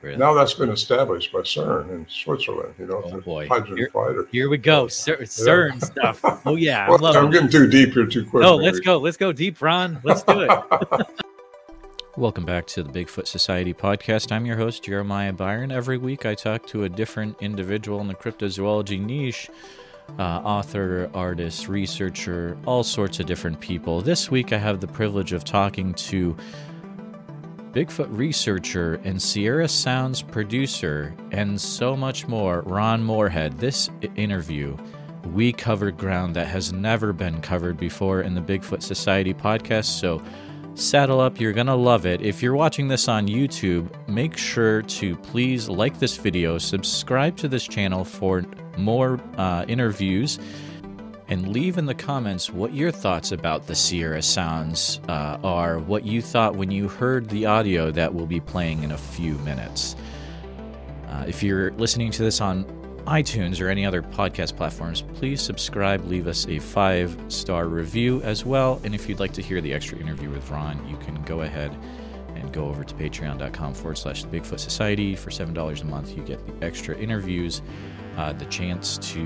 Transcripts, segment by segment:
Really? Now that's been established by CERN in Switzerland. You know, Oh, the boy. hydrogen Here- fighter. Here we go. Cer- CERN stuff. Oh yeah. I Well, love I'm it. getting too deep here too quick. No, let's go. Let's go deep, Ron. Let's do it. Welcome back to the Bigfoot Society podcast. I'm your host, Jeremiah Byron. Every week I talk to a different individual in the cryptozoology niche uh, author, artist, researcher, all sorts of different people. This week I have the privilege of talking to Bigfoot researcher and Sierra Sounds producer, and so much more, Ron Morehead. This interview, we covered ground that has never been covered before in the Bigfoot Society podcast, so saddle up. You're going to love it. If you're watching this on YouTube, make sure to please like this video, subscribe to this channel for more uh, interviews and leave in the comments what your thoughts about the Sierra sounds uh, are, what you thought when you heard the audio that will be playing in a few minutes. Uh, if you're listening to this on iTunes or any other podcast platforms, please subscribe, leave us a five star review as well. And if you'd like to hear the extra interview with Ron, you can go ahead and go over to patreon.com forward slash Bigfoot Society. For $7 a month, you get the extra interviews uh, the chance to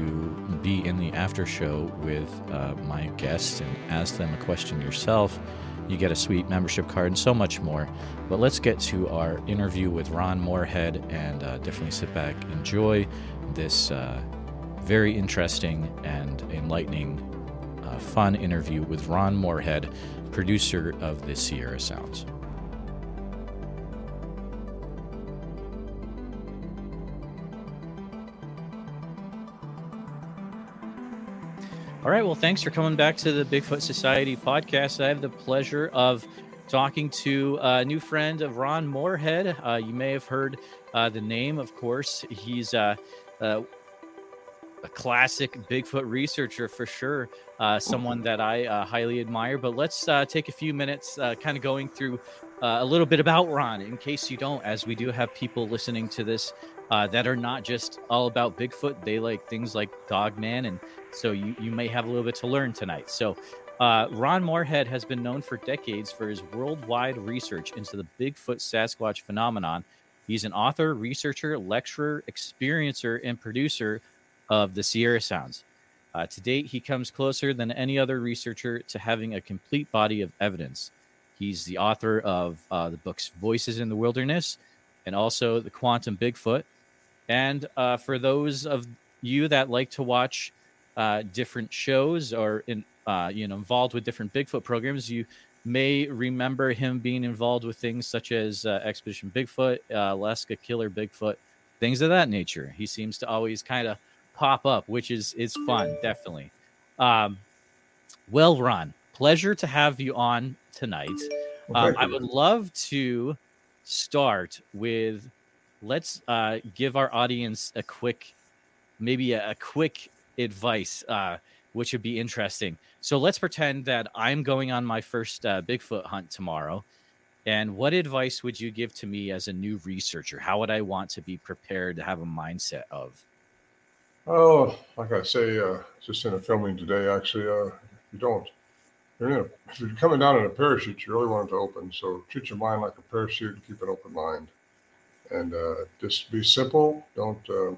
be in the after show with uh, my guests and ask them a question yourself. You get a sweet membership card and so much more. But let's get to our interview with Ron Morehead and uh, definitely sit back, enjoy this uh, very interesting and enlightening, uh, fun interview with Ron Morehead, producer of the Sierra Sounds. All right. Well, thanks for coming back to the Bigfoot Society podcast. I have the pleasure of talking to a new friend of Ron Morehead. Uh, you may have heard uh, the name, of course. He's uh, uh, a classic Bigfoot researcher for sure, uh, someone that I highly admire. But let's take a few minutes kind of going through a little bit about Ron in case you don't, as we do have people listening to this uh, that are not just all about Bigfoot. They like things like Dogman and so you, you may have a little bit to learn tonight. So, uh, Ron Morehead has been known for decades for his worldwide research into the Bigfoot Sasquatch phenomenon. He's an author, researcher, lecturer, experiencer, and producer of the Sierra Sounds. Uh, to date, he comes closer than any other researcher to having a complete body of evidence. He's the author of uh, the books Voices in the Wilderness and also The Quantum Bigfoot. And uh, for those of you that like to watch uh, different shows or in uh, you know involved with different Bigfoot programs. You may remember him being involved with things such as uh, Expedition Bigfoot, uh, Alaska Killer Bigfoot, things of that nature. He seems to always kind of pop up, which is is fun, definitely. Um, well, Ron, pleasure to have you on tonight. Um, I would love to start with let's uh, give our audience a quick, maybe a, a quick advice, uh, which would be interesting. So let's pretend that I'm going on my first uh, Bigfoot hunt tomorrow. And what advice would you give to me as a new researcher? How would I want to be prepared to have a mindset of? Oh, like I say, uh, just in a filming today, actually, uh, you don't. You're a, if you're coming down in a parachute, you really want it to open. So treat your mind like a parachute and keep an open mind. And uh, just be simple. Don't uh,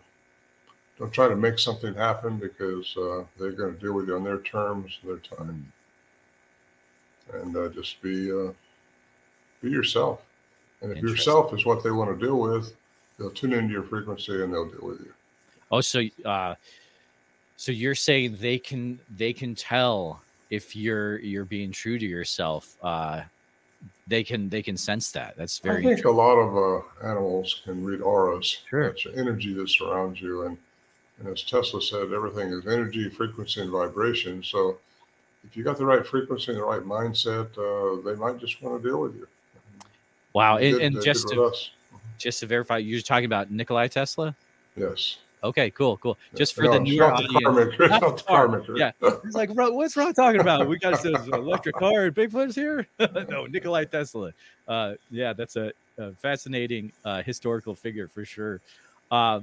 don't try to make something happen because uh, they're going to deal with you on their terms, their time. And uh, just be uh, be yourself. And if yourself is what they want to deal with, they'll tune into your frequency and they'll deal with you. Oh, so uh, so you're saying they can they can tell if you're you're being true to yourself. Uh, they can they can sense that. That's very. I think a lot of uh, animals can read auras. Sure. That's energy that surrounds you. And, and as Tesla said, everything is energy, frequency, and vibration. So if you got the right frequency and the right mindset, uh, they might just want to deal with you. wow. And, did- and just to just to verify, you're talking about Nikolai Tesla. Yes. Okay, cool, cool. Just for No, the it's newer not the audience, car maker. It's Not not the the car car, maker. yeah. He's like, "Bro, what's Ron talking about? We got this electric car and Bigfoot's here. no, Nikolai Tesla. Uh, yeah, that's a, a fascinating uh, historical figure for sure. Uh,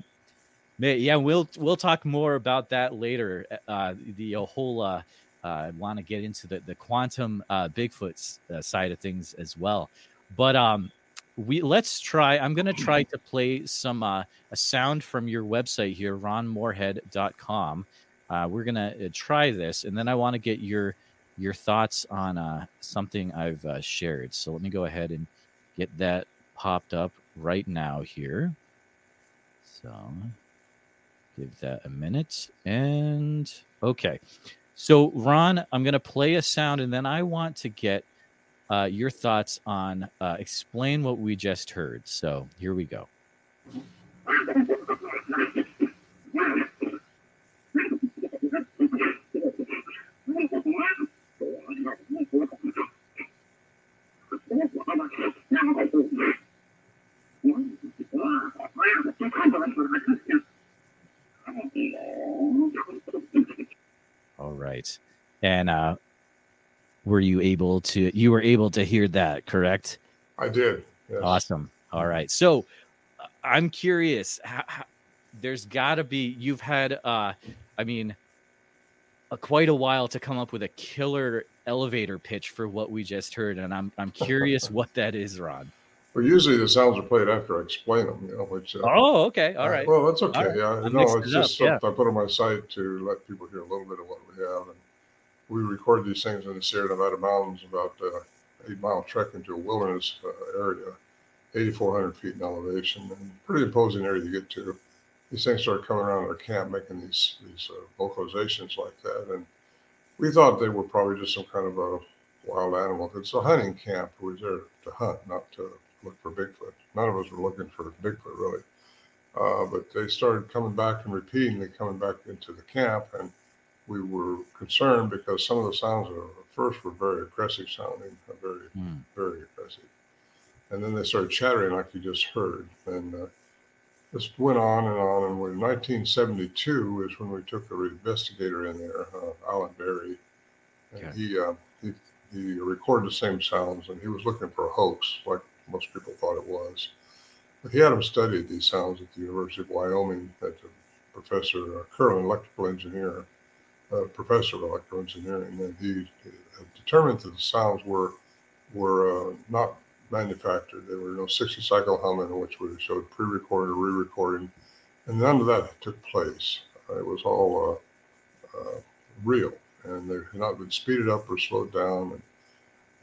yeah, we'll we'll talk more about that later. Uh, the whole uh, uh, want to get into the the quantum uh, Bigfoot uh, side of things as well. But um, we let's try. I'm going to try to play some uh, a sound from your website here, ronmorehead.com. Uh, we're going to uh, try this, and then I want to get your your thoughts on uh, something I've uh, shared. So let me go ahead and get that popped up right now here. So give that a minute. And okay. So, Ron, I'm going to play a sound and then I want to get uh, your thoughts on uh, explain what we just heard. So, here we go. All right. And uh were you able to you were able to hear that, correct? I did. Yes. Awesome. All right. So uh, I'm curious how, how, there's got to be you've had uh I mean a, quite a while to come up with a killer elevator pitch for what we just heard and I'm I'm curious what that is, Ron. Well, usually the sounds are played after I explain them, you know, which. Uh, oh, okay. All right. Well, that's okay. Right. Yeah. No, it's just it up, yeah. I put on my site to let people hear a little bit of what we have. And we record these things in the Sierra Nevada mountains, about uh, eight mile trek into a wilderness uh, area, 8,400 feet in elevation, and pretty imposing area to get to. These things started coming around our camp making these, these uh, vocalizations like that. And we thought they were probably just some kind of a wild animal. It's a hunting camp. We was there to hunt, not to look for Bigfoot. None of us were looking for Bigfoot really. Uh, but they started coming back and repeatedly coming back into the camp, and we were concerned because some of the sounds at first were very aggressive sounding, very, mm. very aggressive. And then they started chattering like you just heard. And uh, this went on and on. And in 1972 is when we took a investigator in there, uh, Alan Berry, and okay. he, uh, he he recorded the same sounds, and he was looking for a hoax, like most people thought it was. But he had him study these sounds at the University of Wyoming at a professor, a current electrical engineer, uh, professor of electrical engineering, and he, he determined that the sounds were were uh, not manufactured. There were no 60 cycle humming, which we showed pre-recorded or re-recording, and none of that took place. Uh, it was all uh, uh, real, and they had not been speeded up or slowed down. And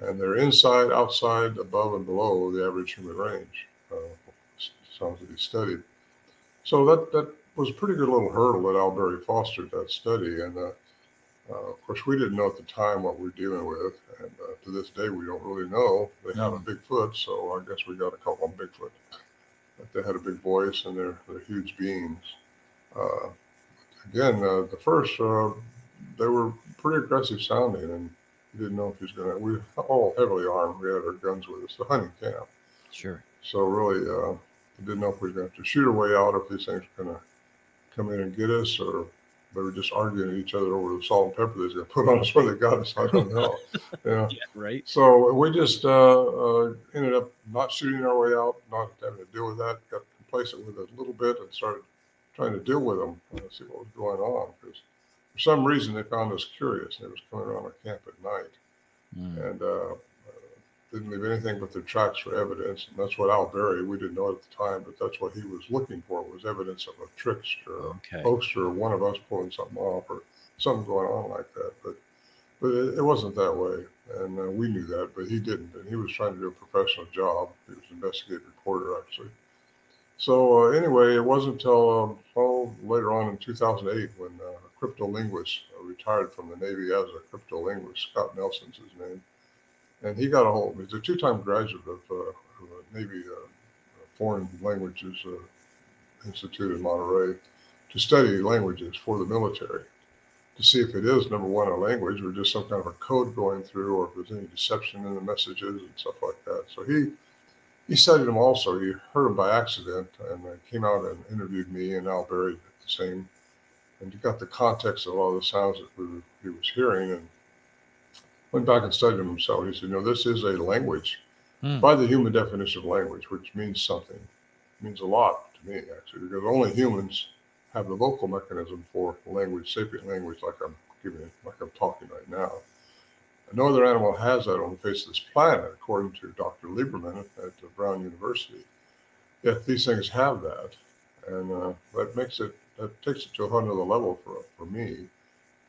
and they're inside, outside, above, and below the average human range. Uh, sounds that be studied. So that that was a pretty good little hurdle that Al Berry fostered that study, and uh, uh, of course we didn't know at the time what we are dealing with, and uh, to this day we don't really know. They have a big foot, so I guess we got to call them Bigfoot. But they had a big voice, and they're they're huge beings. Uh, again, uh, the first they were pretty aggressive sounding, and we didn't know if he was going to. We were all heavily armed. We had our guns with us. The hunting camp. Sure. So really, uh, we didn't know if we were going to have to shoot our way out, if these things were going to come in and get us, or they were just arguing at each other over the salt and pepper they was going to put on us where they got us. I don't know. yeah. yeah. Right. So we just uh, uh, ended up not shooting our way out, not having to deal with that. Got complacent with it a little bit and started trying to deal with them and see what was going on because for some reason they found us curious. They was coming around our camp at night mm. and uh, didn't leave anything but their tracks for evidence. And that's what Al Berry, we didn't know it at the time, but that's what he was looking for was evidence of a trickster, okay. hoaxer, or one of us pulling something off or something going on like that. But but it, it wasn't that way, and uh, we knew that, but he didn't, and he was trying to do a professional job. He was an investigative reporter actually. So uh, anyway, it wasn't until um, oh, later on in 2008 when uh, cryptolinguist, uh, retired from the Navy as a cryptolinguist. Scott Nelson's his name. And he got a hold of me. He's a two time graduate of, uh, of Navy uh, Foreign Languages uh, Institute in Monterey to study languages for the military to see if it is, number one, a language or just some kind of a code going through or if there's any deception in the messages and stuff like that. So he he studied them also. He heard them by accident and came out and interviewed me and Al Berry the same and he got the context of all the sounds that we were, he was hearing and went back and studied them himself. He said, you know, this is a language hmm. by the human definition of language, which means something. It means a lot to me, actually, because only humans have the vocal mechanism for language, sapient language, like I'm giving it, like I'm talking right now. No other animal has that on the face of this planet, according to Dr. Lieberman at Brown University. Yet these things have that, and uh, that makes it that takes it to a whole other level for for me.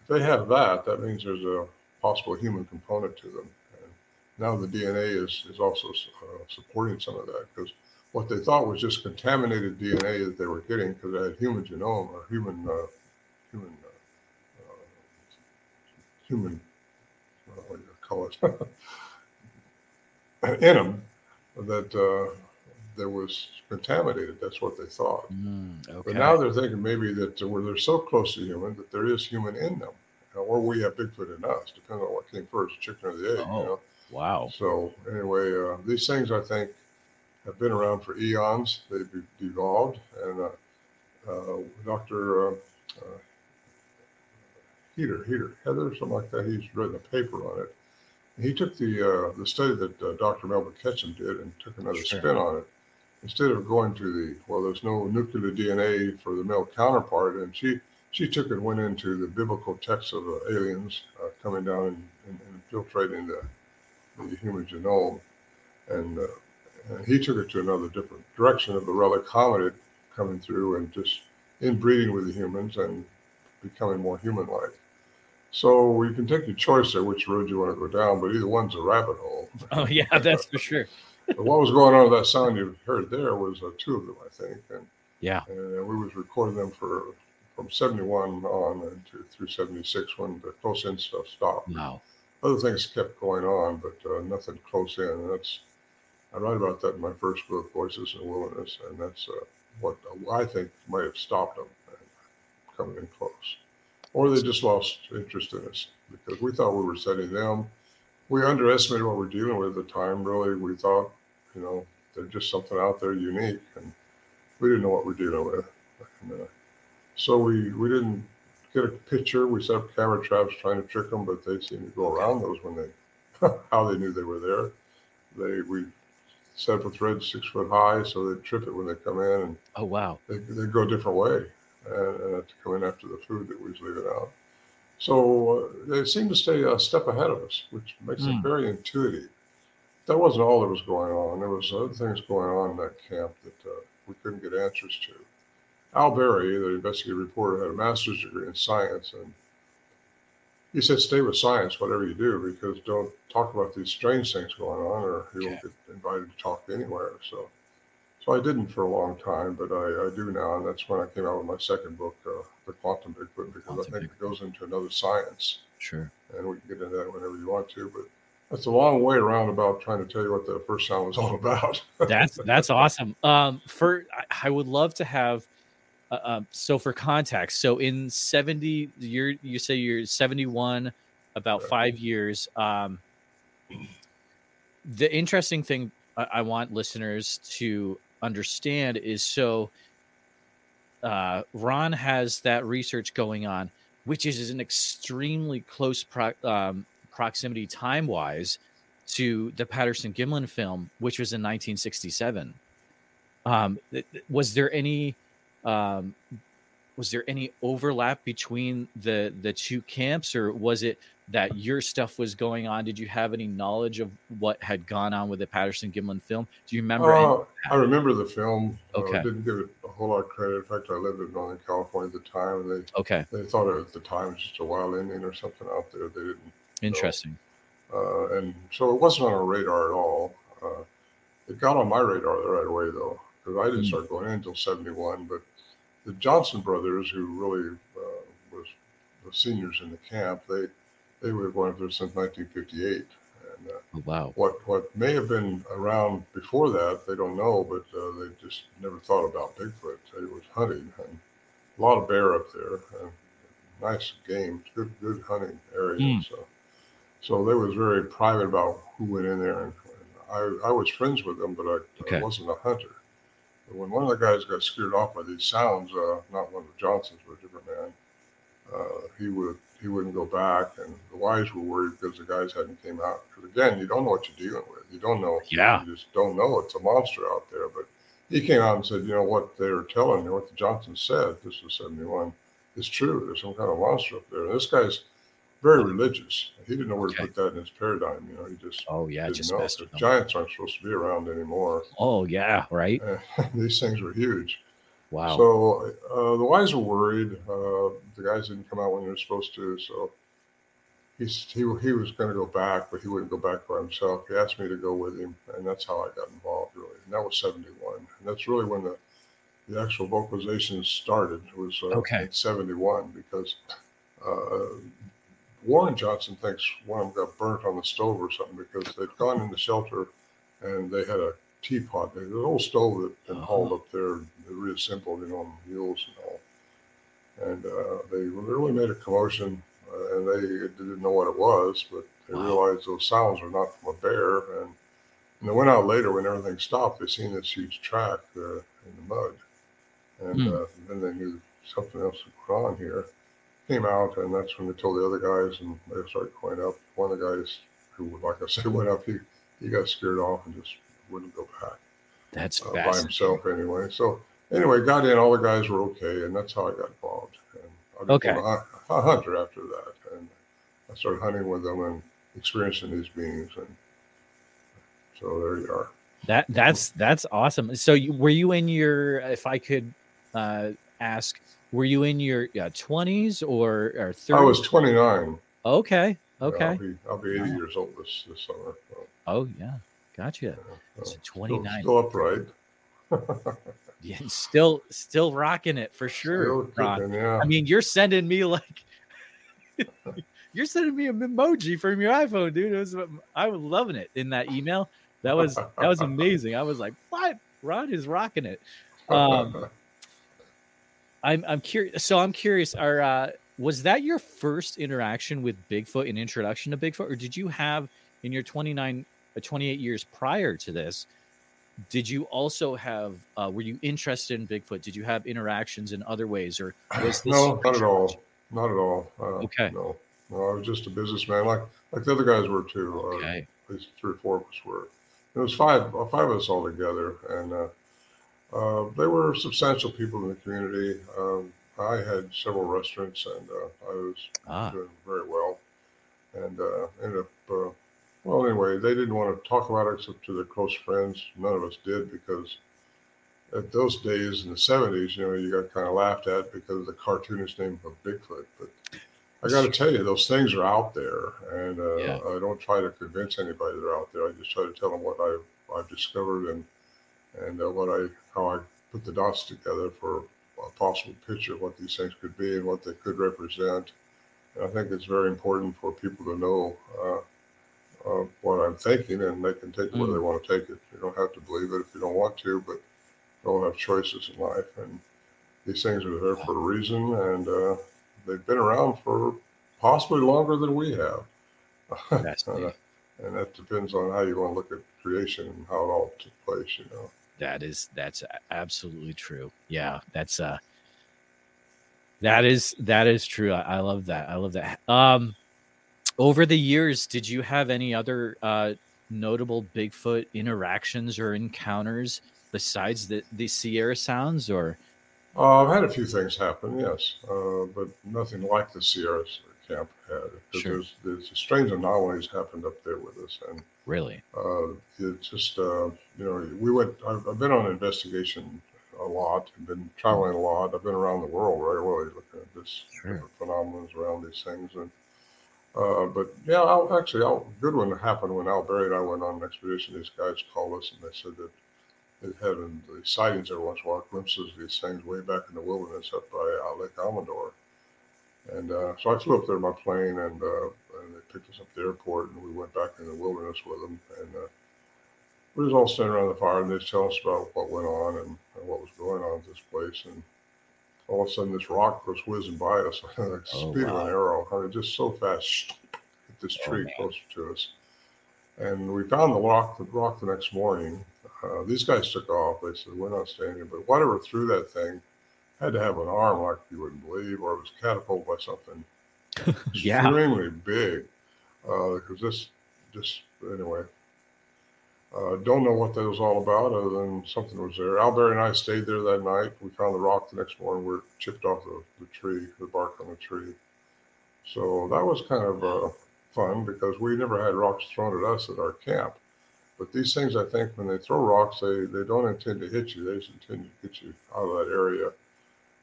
If they have that, that means there's a possible human component to them. And now the DNA is is also uh, supporting some of that because what they thought was just contaminated DNA that they were getting because it had human genome or human uh, human uh, uh human what do you call it in them that uh, there was contaminated. That's what they thought. Mm, okay. But now they're thinking maybe that where they're so close to human that there is human in them, or we have Bigfoot in us, depending on what came first, chicken or the egg. Oh, you know? Wow. So anyway, uh, these things I think have been around for eons. They've evolved, and uh, uh, Dr. Uh, uh, Heater, Heater, Heather, something like that. He's written a paper on it. And he took the uh, the study that Dr. Melvin Ketchum did and took another sure. spin on it instead of going to the well, there's no nuclear DNA for the male counterpart, and she she took it and went into the biblical text of the aliens uh, coming down and, and, and, infiltrating the, the human genome, and, uh, and, he took it to another different direction of the relic hominid coming through and just inbreeding with the humans and becoming more human-like. So you can take your choice there which road you want to go down, but either one's a rabbit hole. Oh yeah, that's for sure but what was going on with that sound you heard there was uh, two of them, I think. And yeah, and we was recording them for from 71 on into through 76 when the close in stuff stopped. Wow. Other things kept going on, but uh, nothing close in. And that's I write about that in my first book, Voices in the Wilderness, and that's uh, what I think might have stopped them coming in close, or they just lost interest in us because we thought we were setting them. We underestimated what we we're dealing with at the time. Really, we thought you know, they're just something out there unique, and we didn't know what we're dealing with. And, uh, so we we didn't get a picture. We set up camera traps trying to trick them, but they seemed to go around those when they how they knew they were there. They we set up a thread six foot high so they trip it when they come in, and oh wow, they they go a different way and, and to come in after the food that we was leaving out. So uh, they seem to stay a step ahead of us, which makes mm. it hmm. very intuitive that wasn't all that was going on. There was other things going on in that camp that uh, we couldn't get answers to. Al Berry, the investigative reporter, had a master's degree in science, and he said, "Stay with science, whatever you do, because don't talk about these strange things going on, or you won't get invited to talk anywhere." So, so I didn't for a long time, but I, I do now, and that's when I came out with my second book, uh, "The Quantum Bigfoot," because Quantum I think Bigfoot. it goes into another science. Sure. And we can get into that whenever you want to, but that's a long way around about trying to tell you what the first sound was all about. that's that's awesome. Um, for I would love to have. Uh, uh, so for context, so in seventy, you're you say you're seventy one, about right. five years. Um, the interesting thing I, I want listeners to understand is so. Uh, Ron has that research going on, which is is an extremely close pro- um, proximity time wise to the Patterson Gimlin film, which was in 1967. Um, was there any um, was there any overlap between the the two camps, or was it that your stuff was going on? Did you have any knowledge of what had gone on with the Patterson Gimlin film? Do you remember? Uh, I remember the film. Uh, okay. Uh, didn't give it a whole lot of credit. In fact, I lived in Northern California at the time, and they okay they thought it at the time was just a wild Indian or something out there. They didn't Interesting. Uh, and so it wasn't on our radar at all. Uh, it got on my radar the right away though, because I didn't mm. start going in until '71. But the Johnson brothers, who really uh, was the seniors in the camp, they they were going up there since 1958. And, uh, oh, wow. What what may have been around before that, they don't know, but uh, they just never thought about Bigfoot. It was hunting and a lot of bear up there. nice game, good good hunting area. Mm. So so they was very private about who went in there, and, and I, I was friends with them, but I, okay. I wasn't a hunter. But when one of the guys got scared off by these sounds, uh, not one of the Johnsons, but a different man, uh, he would he wouldn't go back, and the wives were worried because the guys hadn't came out. Because again, you don't know what you're dealing with. You don't know. Yeah. You just don't know. It's a monster out there. But he came out and said, you know what they were telling me, what the Johnsons said. This was '71 It's true. There's some kind of monster up there. And this guy's very religious. He didn't know where okay. to put that in his paradigm. You know, he just oh yeah, just know. giants aren't supposed to be around anymore. Oh yeah, right. these things were huge. Wow. So uh, the wise were worried. Uh, the guys didn't come out when they were supposed to. So he's, he he was going to go back, but he wouldn't go back by himself. He asked me to go with him, and that's how I got involved. Really, and that was '71, and that's really when the the actual vocalization started. It Was uh, okay. '71 because uh, Warren Johnson thinks one of them got burnt on the stove or something because they'd gone in the shelter and they had a teapot. they had an old stove that had been hauled up there, they reassembled, you know, on mules and all. And uh, they really made a commotion, uh, and they didn't know what it was, but they wow. realized those sounds were not from a bear. And, and they went out later when everything stopped. They seen this huge track uh, in the mud, and mm. then they knew something else was going on here came out, and that's when they told the other guys, and they started going up. One of the guys who, like I said, went up, he he got scared off and just wouldn't go back. That's uh, by himself anyway. So anyway, got in. All the guys were okay, and that's how I got involved. And I okay. A, a hunter after that, and I started hunting with them and experiencing these beings, and so there you are. That that's that's awesome. So you, were you in your? If I could uh, ask, were you in your twenties or or 30s? I was twenty nine. Okay. Okay. Yeah, I'll, be, I'll be eighty years old this this summer. So. Oh yeah, gotcha. Yeah, so twenty nine. Still, still upright. yeah, still still rocking it for sure. Kicking, yeah. I mean, you're sending me like you're sending me an emoji from your iPhone, dude. It was I was loving it in that email. That was that was amazing. I was like, what? Rod is rocking it. Um, I'm I'm curious. So I'm curious. Are uh, was that your first interaction with Bigfoot, an introduction to Bigfoot, or did you have in your 29, uh, 28 years prior to this? Did you also have? Uh, were you interested in Bigfoot? Did you have interactions in other ways, or was this? No, not at all. Not at all. Uh, okay. No, no. I was just a businessman, like like the other guys were too. Uh, okay. at least three or four of us were. It was five five of us all together, and uh, uh, they were substantial people in the community. Um, I had several restaurants, and uh, I was ah. doing very well. And uh, ended up, uh, well, anyway, they didn't want to talk about it except to their close friends. None of us did because at those days in the 70s, you know, you got kind of laughed at because of the cartoonist name of Bigfoot. But I got to tell you, those things are out there, and uh, yeah. I don't try to convince anybody they're out there. I just try to tell them what I've, I've discovered and and uh, what I how I put the dots together for a possible picture of what these things could be and what they could represent. And I think it's very important for people to know uh, uh, what I'm thinking, and they can take it where they mm. want to take it. You don't have to believe it if you don't want to, but all have choices in life, and these things are there for a reason, and uh, they've been around for possibly longer than we have. and that depends on how you want to look at creation and how it all took place, you know. That is that's absolutely true. Yeah, that's uh that is that is true. I, I love that. I love that. Um over the years, did you have any other uh notable Bigfoot interactions or encounters besides the the Sierra sounds or uh, I've had a few things happen, yes, uh, but nothing like the Sierra camp had. Sure. There's, there's strange anomalies happened up there with us, and really, uh, it just uh, you know we went. I've, I've, been on investigation a lot. I've been traveling a lot. I've been around the world right away looking at this sure. phenomena around these things, and uh, but yeah, I'll, actually, Al, good one happened when Al Berry and I went on an expedition. These guys called us and they said that they had in the sightings every once in a while, glimpses of these things way back in the wilderness up by uh, Lake Amador. And uh, so I flew up there in my plane, and, uh, picked us up at the airport, and we went back in the wilderness with them. And uh, we was all standing around the fire, and they tell us about what went on and, and, what was going on at this place. And all of a sudden, this rock was whizzing by us like the oh, speed wow. of an arrow. I mean, just so fast, hit this oh, tree oh, closer to us. And we found the rock, the rock the next morning. Uh, these guys took off. They said, "We're not standing," but whatever threw that thing had to have an arm like you wouldn't believe, or it was catapulted by something yeah. extremely big. Because uh, this, just anyway, uh, don't know what that was all about, other than something was there. Al Berry and I stayed there that night. We found the rock the next morning. We chipped off the, the tree, the bark on the tree. So that was kind of uh, fun because we never had rocks thrown at us at our camp. But these things, I think, when they throw rocks, they, they don't intend to hit you. They just intend to get you out of that area.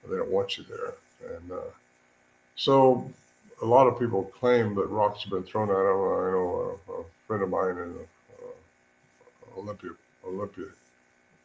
They don't want you there. And uh, so a lot of people claim that rocks have been thrown at them. I know a, a friend of mine in uh, Olympia, Olympia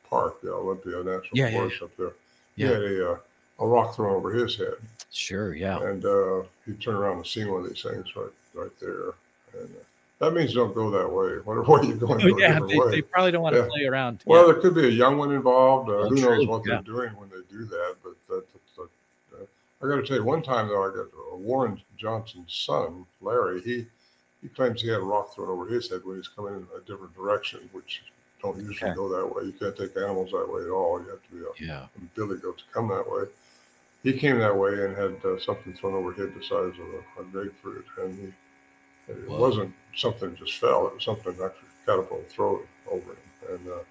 Park, yeah, Olympia National yeah, Forest yeah, up there. Yeah. He had a, uh, a rock thrown over his head. Sure, yeah. And uh, he turned around and seen one of these things right right there. And uh, that means don't go that way. Whatever way you're going, oh, yeah, they, they, probably don't want to play around. Well, there could be a young one involved. Uh, who true. knows what they're doing when they do that? But that, that, that, uh, I got to tell you, one time though, I got uh, Warren Johnson's son, Larry. He he claims he had a rock thrown over his head when he's coming in a different direction, which don't usually okay. go that way. You can't take animals that way at all. You have to be a yeah. billy goat to come that way he came that way and had uh, something thrown over his head the size of a, a grapefruit, and he it Whoa. wasn't something just fell; it was something actually catapulted thrown over him. And uh,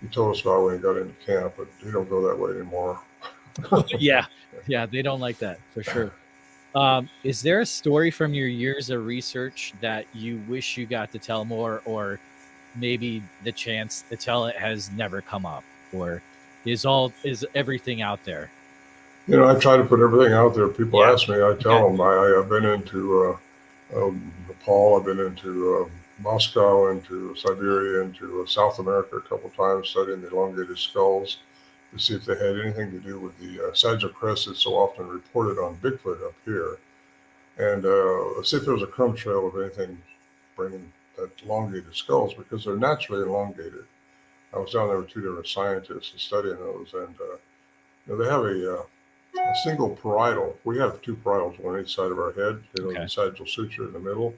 he told us about when he got into camp, but he don't go that way anymore. yeah, yeah, they don't like that for sure. Um, is there a story from your years of research that you wish you got to tell more, or maybe the chance to tell it has never come up, or is all is everything out there? you know, I try to put everything out there. People yeah. ask me, I tell okay. them I, I've been into uh, um, Nepal, I've been into uh, Moscow, into Siberia, into uh, South America a couple times, studying the elongated skulls to see if they had anything to do with the uh, sagittal crest that's so often reported on Bigfoot up here. And uh, see if there was a crumb trail of anything bringing that elongated skulls because they're naturally elongated. I was down there with two different scientists and studying those, and uh, you know, they have a uh, a single parietal. We have two parietals, one each side of our head, you know, okay. the sagittal suture in the middle.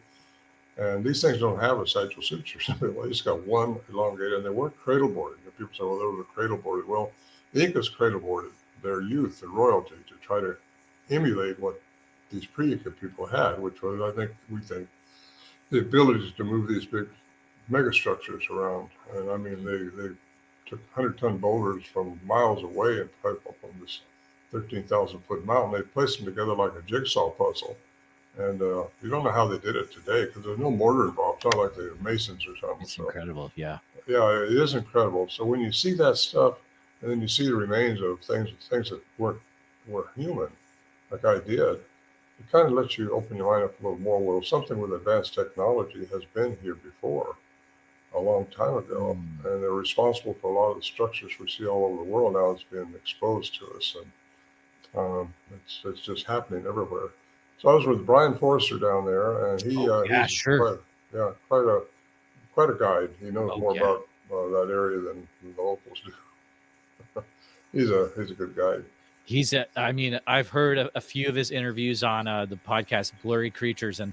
And these things don't have a sagittal suture. they just got one elongated, and they weren't cradle boarded. People say, well, they were cradle boarded. Well, the Incas cradle boarded their youth and royalty to try to emulate what these pre-Inca people had, which was, I think, we think, the ability to move these big megastructures around. And I mean, they, they took 100 ton boulders from miles away and up on this 13,000 foot mountain. They placed them together like a jigsaw puzzle. And uh, you don't know how they did it today because there's no mortar involved. It's not like they're masons or something. It's so, incredible. Yeah. Yeah, it is incredible. So when you see that stuff and then you see the remains of things things that weren't were human, like I did, it kind of lets you open your mind up a little more. Well, something with advanced technology has been here before a long time ago, mm. and they're responsible for a lot of the structures we see all over the world now that's being exposed to us. And um, it's it's just happening everywhere. So I was with Brien Foerster down there, and he oh, uh, yeah, sure, quite, yeah, quite a quite a guide. He knows oh, more yeah. about uh, that area than, the locals do. He's a he's a good guy. He's a, I mean, I've heard a, a few of his interviews on uh, the podcast Blurry Creatures, and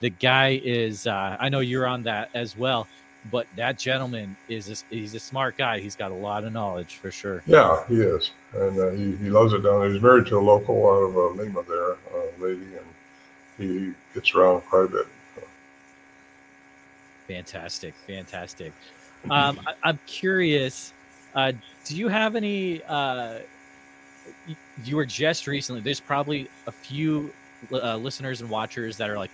the guy is. Uh, I know you're on that as well but that gentleman is a, he's a smart guy. He's got a lot of knowledge for sure. Yeah, he is, and uh, he he loves it down there. He's married to a local out of uh, Lima there, a lady, and he gets around quite a bit. Fantastic, fantastic. Um, I, am curious. Do you have any? Uh, you were just recently. There's probably a few uh, listeners and watchers that are like,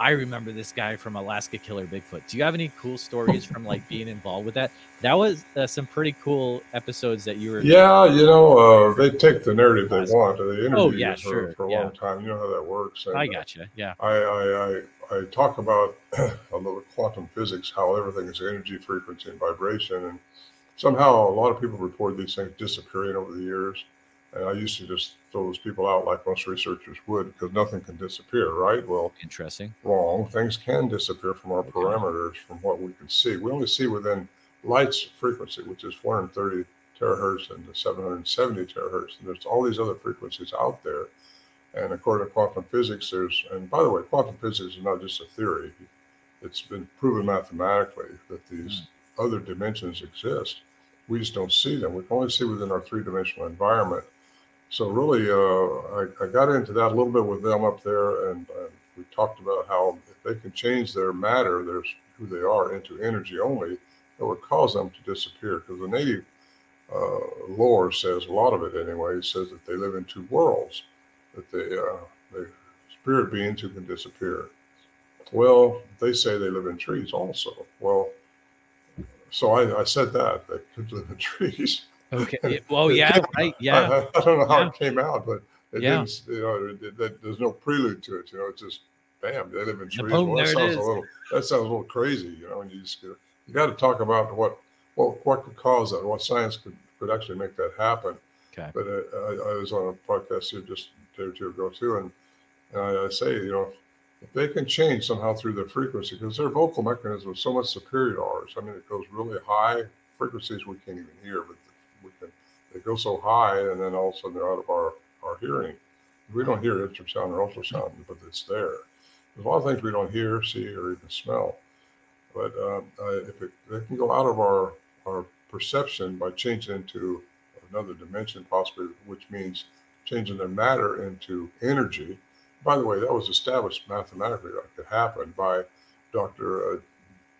I remember this guy from Alaska Killer Bigfoot. Do you have any cool stories from like being involved with that? That was uh, some pretty cool episodes that you were. Yeah, you know, uh, they take the narrative they want. They interview oh, yeah, for, sure. for a yeah. long time. You know how that works. And, I uh, got you. Yeah. I I, I, I talk about a little quantum physics, how everything is energy, frequency, and vibration, and somehow a lot of people report these things disappearing over the years. And I used to just throw those people out like most researchers would because nothing can disappear, right? Well, interesting. Wrong. Things can disappear from our parameters from what we can see. We only see within light's frequency, which is 430 terahertz and 770 terahertz. And there's all these other frequencies out there. And according to quantum physics, there's, and by the way, quantum physics is not just a theory, it's been proven mathematically that these mm. other dimensions exist. We just don't see them. We can only see within our three dimensional environment. So really, uh, I, I, got into that a little bit with them up there, and uh, we talked about how if they can change their matter, there's who they are, into energy only, that would cause them to disappear. Because the native uh, lore says a lot of it anyway says that they live in two worlds, that they uh, they spirit beings who can disappear. Well, they say they live in trees also. Well, so I, I said that they could live in trees. Okay. Well, yeah, right. Yeah. I, I, don't know how yeah. it came out, but it yeah. didn't. You know, it, it, there's no prelude to it. You know, it's just bam, they live in trees. Boom, well, that sounds a little. That sounds a little crazy. You know, and you just you got to talk about what what what could cause that, what science could could actually make that happen. Okay. But uh, I, I, was on a podcast here just a day or two ago too, and, and I, I say, you know, they can change somehow through their frequency, because their vocal mechanism is so much superior to ours. I mean, it goes really high frequencies we can't even hear, but we can. They go so high, and then all of a sudden they're out of our our hearing. We don't hear infrasound or ultrasound, but it's there. There's a lot of things we don't hear, see, or even smell. But uh, if it, they can go out of our our perception by changing into another dimension, possibly, which means changing their matter into energy. By the way, that was established mathematically that could happen by Dr. Uh,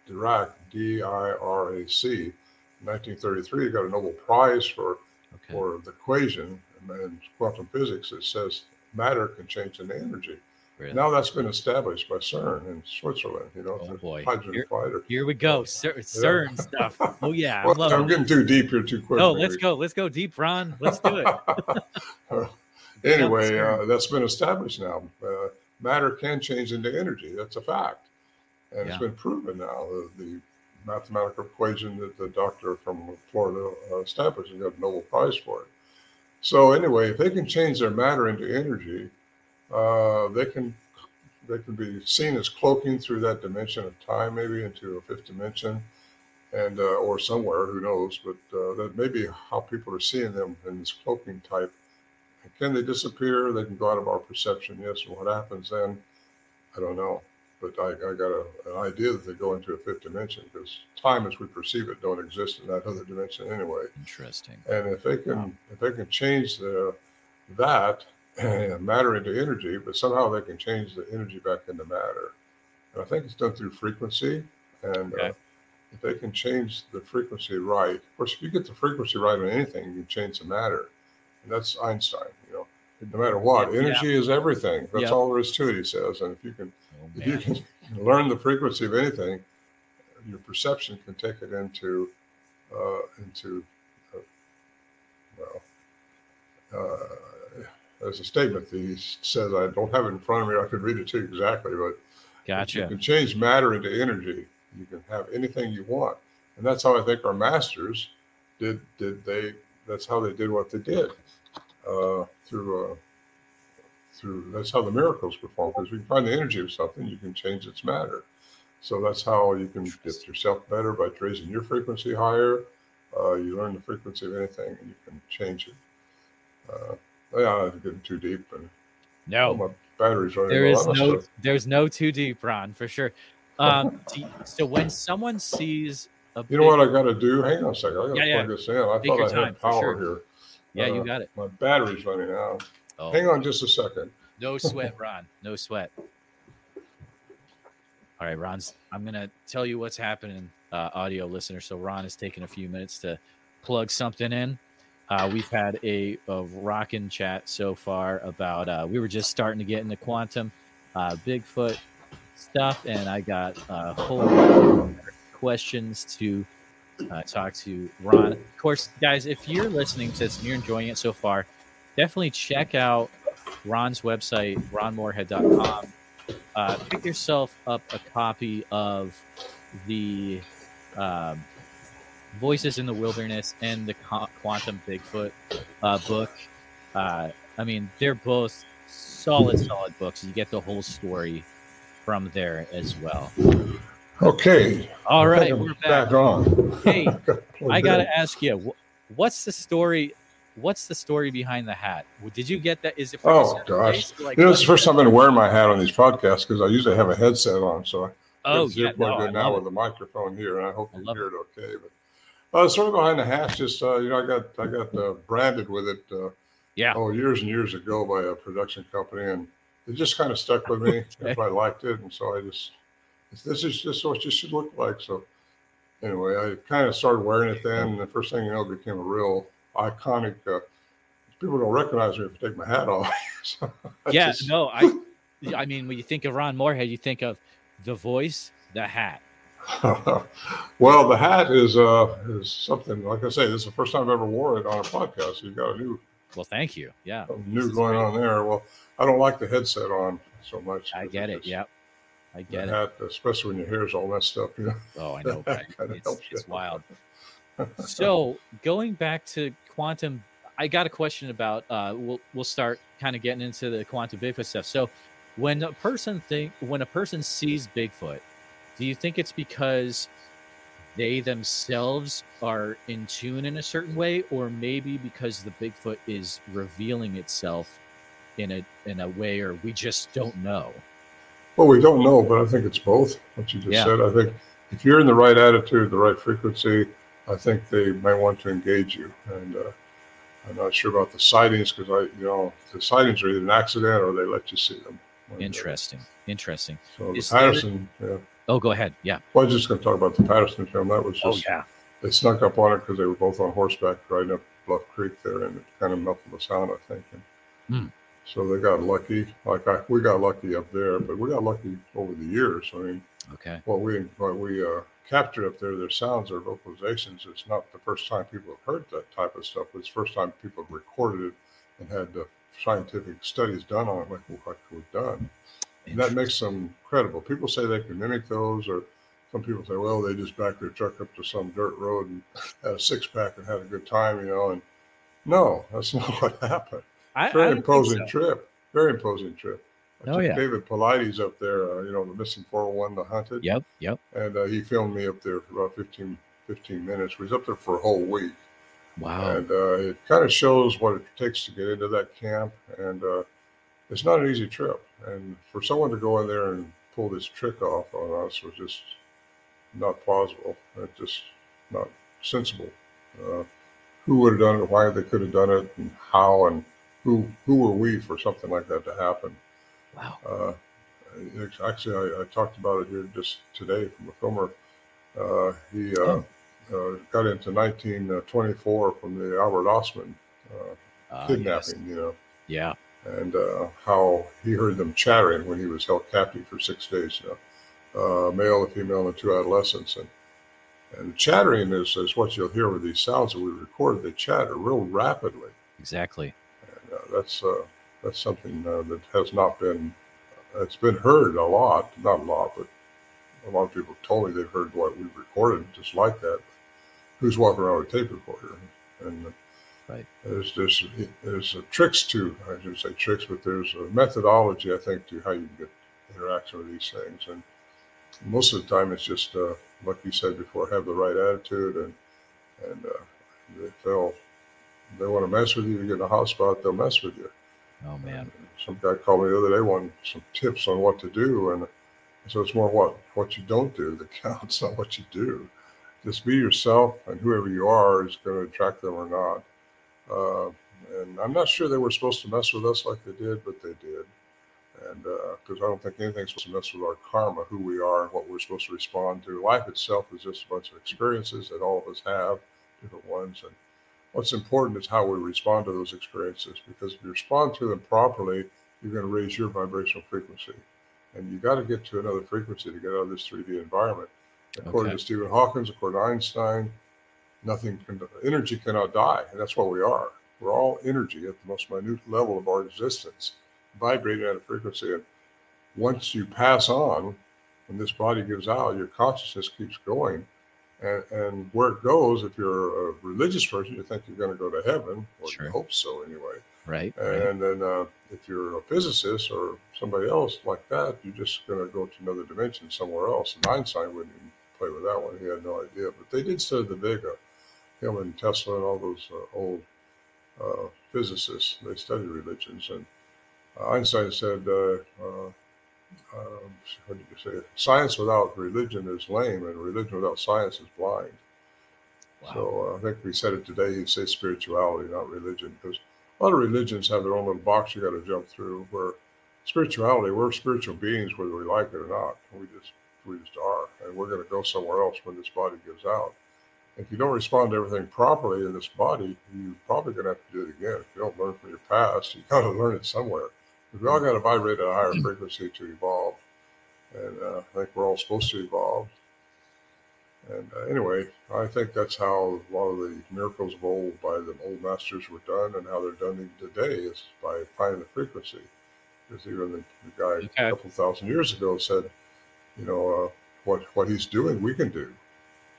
Dirac, D I R A C. In 1933, he got a Nobel Prize for okay. for the equation in quantum physics that says matter can change into energy. Really? Now that's been established by CERN in Switzerland. You know, oh boy, hydrogen here, fighter. Here we go, CERN yeah. stuff. Oh yeah, well, I'm getting too deep here too quick. No, let's go. Let's go deep, Ron. Let's do it. anyway, uh, that's been established now. Uh, matter can change into energy. That's a fact, and yeah. it's been proven now. The, the, mathematical equation that the doctor from Florida uh, established and got a Nobel Prize for it. So anyway, if they can change their matter into energy uh, they can they can be seen as cloaking through that dimension of time, maybe into a fifth dimension, and uh, or somewhere, who knows? But uh, that may be how people are seeing them in this cloaking type. And can they disappear? They can go out of our perception, yes. And what happens then? I don't know. But I, I got a, an idea that they go into a fifth dimension because time, as we perceive it, don't exist in that other dimension anyway. Interesting. And if they can, wow. if they can change the that, matter into energy, but somehow they can change the energy back into matter. And I think it's done through frequency. And okay. uh, if they can change the frequency right, of course, if you get the frequency right on anything, you can change the matter. And that's Einstein, you know. No matter what, energy yeah. is everything. That's yep. all there is to it, he says. And if you can, oh, if you can learn the frequency of anything, your perception can take it into, uh, into, uh, well, uh, there's a statement that he says. I don't have it in front of me. I could read it to you exactly, but gotcha. You can change matter into energy. You can have anything you want, and that's how I think our masters did. Did they? That's how they did what they did uh, through. Uh, through that's how the miracles perform because we can find the energy of something, you can change its matter. So that's how you can get yourself better by raising your frequency higher. Uh, you learn the frequency of anything and you can change it. Uh, yeah, I'm getting too deep, and no, my battery's running. There is no, there's no too deep, Ron, for sure. Um, you, so when someone sees you big, know what I got to do? Hang on a second. I got to yeah, plug yeah. this in. I Take thought I time, had power sure. here. Yeah, uh, you got it. My battery's running out. Oh. Hang on just a second. No sweat, Ron. No sweat. All right, Ron's. I'm gonna tell you what's happening, uh, audio listener. So Ron is taking a few minutes to plug something in. Uh, we've had a, a rockin' chat so far about uh, we were just starting to get into quantum, uh, Bigfoot stuff, and I got a whole questions to uh, talk to Ron. Of course, guys, if you're listening to this and you're enjoying it so far, definitely check out Ron's website, ronmorehead.com. Uh, pick yourself up a copy of the um, Voices in the Wilderness and the Quantum Bigfoot uh, book. Uh, I mean, they're both solid, solid books. You get the whole story from there as well. Okay. All right, we're back. back on. Hey, I got to ask you, what's the story? What's the story behind the hat? Did you get that? Is it? oh gosh! Like, you know, it's the first time I'm wearing my hat on these podcasts because I usually have a headset on, so I oh, yeah, no, now with the microphone here, and I hope you hear it okay. But uh, sort of behind the hat, just uh, you know, I got I got uh, branded with it. Uh, yeah. Oh, years and years ago by a production company, and it just kind of stuck with me. okay. I liked it, and so I just this is just what you should look like. So anyway, I kind of started wearing it then, and the first thing you know, it became a real iconic. Uh, people don't recognize me if I take my hat off. so yeah, just, no, I I mean, when you think of Ron Morehead, you think of the voice, the hat. well, the hat is uh is something like I say. This is the first time I've ever wore it on a podcast. So you got a new. Well, thank you. Yeah, new going great. on there. Well, I don't like the headset on so much. I get it. Yep. I get it. Hat, especially when your hair's all messed up. You know. Oh, I know. it's, it's wild. so going back to quantum, I got a question about. Uh, we'll we'll start kind of getting into the quantum Bigfoot stuff. So when a person think when a person sees Bigfoot do you think it's because they themselves are in tune in a certain way, or maybe because the Bigfoot is revealing itself in a in a way, or we just don't know? Well, we don't know, but I think it's both. What you just yeah. said, I think if you're in the right attitude, the right frequency, I think they might want to engage you. And uh, I'm not sure about the sightings because I, you know, the sightings are either an accident or they let you see them. Interesting. Interesting. So the Patterson, there, yeah. Oh, go ahead. Yeah. Well, I was just going to talk about the Patterson film. That was oh, just, oh, yeah. They snuck up on it because they were both on horseback riding up Bluff Creek there, and it kind of muffled the sound, I think. And mm. So they got lucky. Like I, we got lucky up there, but we got lucky over the years. I mean, okay. What we what we uh, captured up there, their sounds or vocalizations. It's not the first time people have heard that type of stuff. It's the first time people have recorded it and had the scientific studies done on it, like, like we've done. And that makes them credible. People say they can mimic those, or some people say, well, they just backed their truck up to some dirt road and had a six pack and had a good time, you know. And no, that's not what happened. I, Very I imposing so. trip. Very imposing trip. I oh, yeah. David Paulides up there, uh, you know, the missing 401, the hunted. Yep, yep. And uh, he filmed me up there for about 15, 15 minutes. We was up there for a whole week. Wow. And uh, it kind of shows what it takes to get into that camp. And uh, it's not an easy trip. And for someone to go in there and pull this trick off on us was just not plausible. It's just not sensible. Uh, who would have done it? Why they could have done it? And how? And who? Who were we for something like that to happen? Wow. Uh, actually, I, I, talked about it here just today from a filmer. Uh, he uh, oh. uh, got into 1924 from the Albert Ostman uh, ah, kidnapping. Yes. You know. Yeah and uh, how he heard them chattering when he was held captive for six days, you know, uh, male and female and two adolescents. And, and chattering is, is what you'll hear with these sounds that we record. They chatter real rapidly. Exactly. Uh, that's, uh, that's something uh, that has not been, it's been heard a lot, not a lot, but a lot of people told me they've heard what we've recorded just like that. Who's walking around with a tape recorder? And Right. There's there's there's tricks to I should say tricks, but there's a methodology I think to how you get interaction with these things, and most of the time it's just uh, like you said before, have the right attitude, and and uh, they'll they want to mess with you, you get in a hot spot, they'll mess with you. Oh man! Some guy called me the other day, wanting some tips on what to do, and so it's more what what you don't do that counts, not what you do. Just be yourself, and whoever you are is going to attract them or not. Uh, and I'm not sure they were supposed to mess with us like they did, but they did. And because uh, I don't think anything's supposed to mess with our karma, who we are, and what we're supposed to respond to. Life itself is just a bunch of experiences that all of us have, different ones. And what's important is how we respond to those experiences. Because if you respond to them properly, you're going to raise your vibrational frequency. And you got to get to another frequency to get out of this 3D environment. According okay. to Stephen Hawking, according to Einstein, nothing can, energy cannot die. And that's what we are. We're all energy at the most minute level of our existence, vibrating at a frequency. And once you pass on, when this body gives out, your consciousness keeps going. And, and where it goes, if you're a religious person, you think you're going to go to heaven, or sure. you hope so anyway. Right. And right. then uh, if you're a physicist or somebody else like that, you're just going to go to another dimension somewhere else. And Einstein wouldn't even play with that one. He had no idea. But they did study the Vedas him and Tesla and all those uh, old uh, physicists. They studied religions, and Einstein said, uh, uh, um, "What did you say? Science without religion is lame, and religion without science is blind." Wow. So uh, I think we said it today. You'd say spirituality, not religion, because a lot of religions have their own little box you got to jump through. Where spirituality, we're spiritual beings, whether we like it or not. We just we just are, and we're going to go somewhere else when this body gives out if you don't respond to everything properly in this body, you're probably going to have to do it again. If you don't learn from your past, you got to learn it somewhere. We all got to vibrate at a higher frequency to evolve, and uh, I think we're all supposed to evolve. And uh, anyway, I think that's how a lot of the miracles of old by the old masters were done, and how they're done today is by finding the frequency. Because even the, the guy okay. a couple thousand years ago said, you know, uh, what what he's doing, we can do.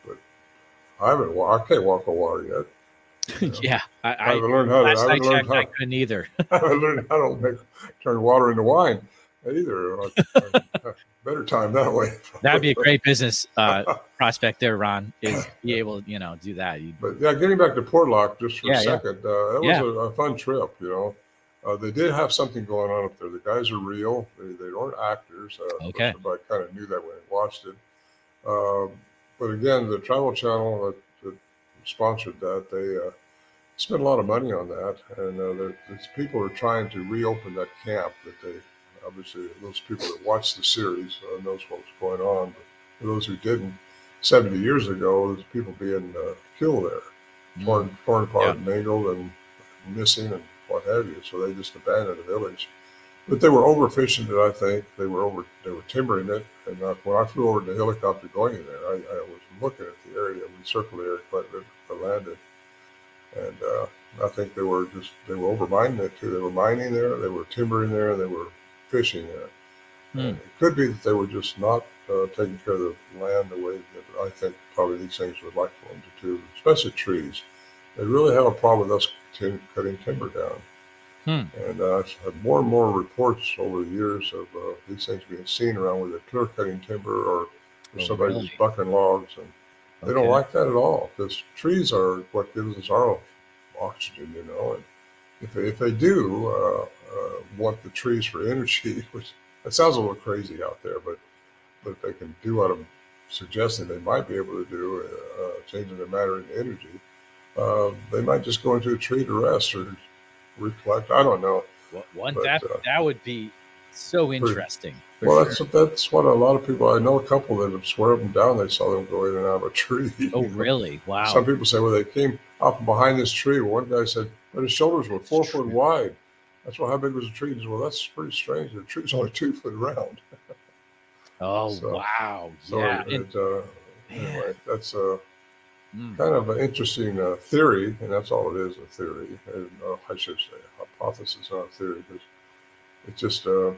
But I haven't. I can't walk on water yet. You know? yeah, I, I, haven't learned how to. I learned how, I couldn't either. I learned how to make turn water into wine either. better time that way. That'd be a great business uh, prospect there, Ron. Is be able to you know do that. You'd... But yeah, getting back to Portlock just for yeah, a second, yeah. uh, that was yeah. a, a, fun trip. You know, uh, they did have something going on up there. The guys are real. They, they aren't actors. Uh, okay. But I kind of knew that when I watched it. Um, but again, the Travel Channel that, that sponsored that, they uh, spent a lot of money on that, and uh, people are trying to reopen that camp that they obviously those people that watched the series uh, knows what was going on. But for those who didn't, 70 years ago, there's people being uh, killed there, mm. torn, torn apart, yeah. and mangled, and missing, and what have you. So they just abandoned the village. But they were overfishing it. I think they were over. They were timbering it. And uh, when I flew over in the helicopter going in there, I, I was looking at the area. We circled the area quite a bit. I landed, and uh, I think they were just they were overmining it too. They were mining there. They were timbering there. And they were fishing there. Hmm. It could be that they were just not uh, taking care of the land the way that I think probably these things would like for them to do, especially trees. They really have a problem with us t- cutting timber down. Hmm. And uh, I've had more and more reports over the years of uh, these things being seen around where they're clear cutting timber or, or oh, somebody really? bucking logs. And they okay. don't like that at all because trees are what gives us our oxygen, you know. And if, if they do, uh, uh, want the trees for energy, which that sounds a little crazy out there, but but if they can do what I'm suggesting they might be able to do, uh, uh changing the matter into energy, uh, they might just go into a tree to rest or reflect. I don't know. One but, that uh, that would be so interesting. Well, sure. that's that's what a lot of people. I know a couple that have swear them down. They saw them go in and out of a tree. Oh, really? Wow. Some people say, well, they came up behind this tree. One guy said, but his shoulders were four foot wide. That's well, how big was the tree? Said, well, that's pretty strange. The tree's only two foot round. oh so, wow! So yeah. It, uh, anyway, that's a mm. kind of an interesting uh, theory, and that's all it is—a theory. And, uh, I should say hypothesis, not a theory, because it's just uh, uh,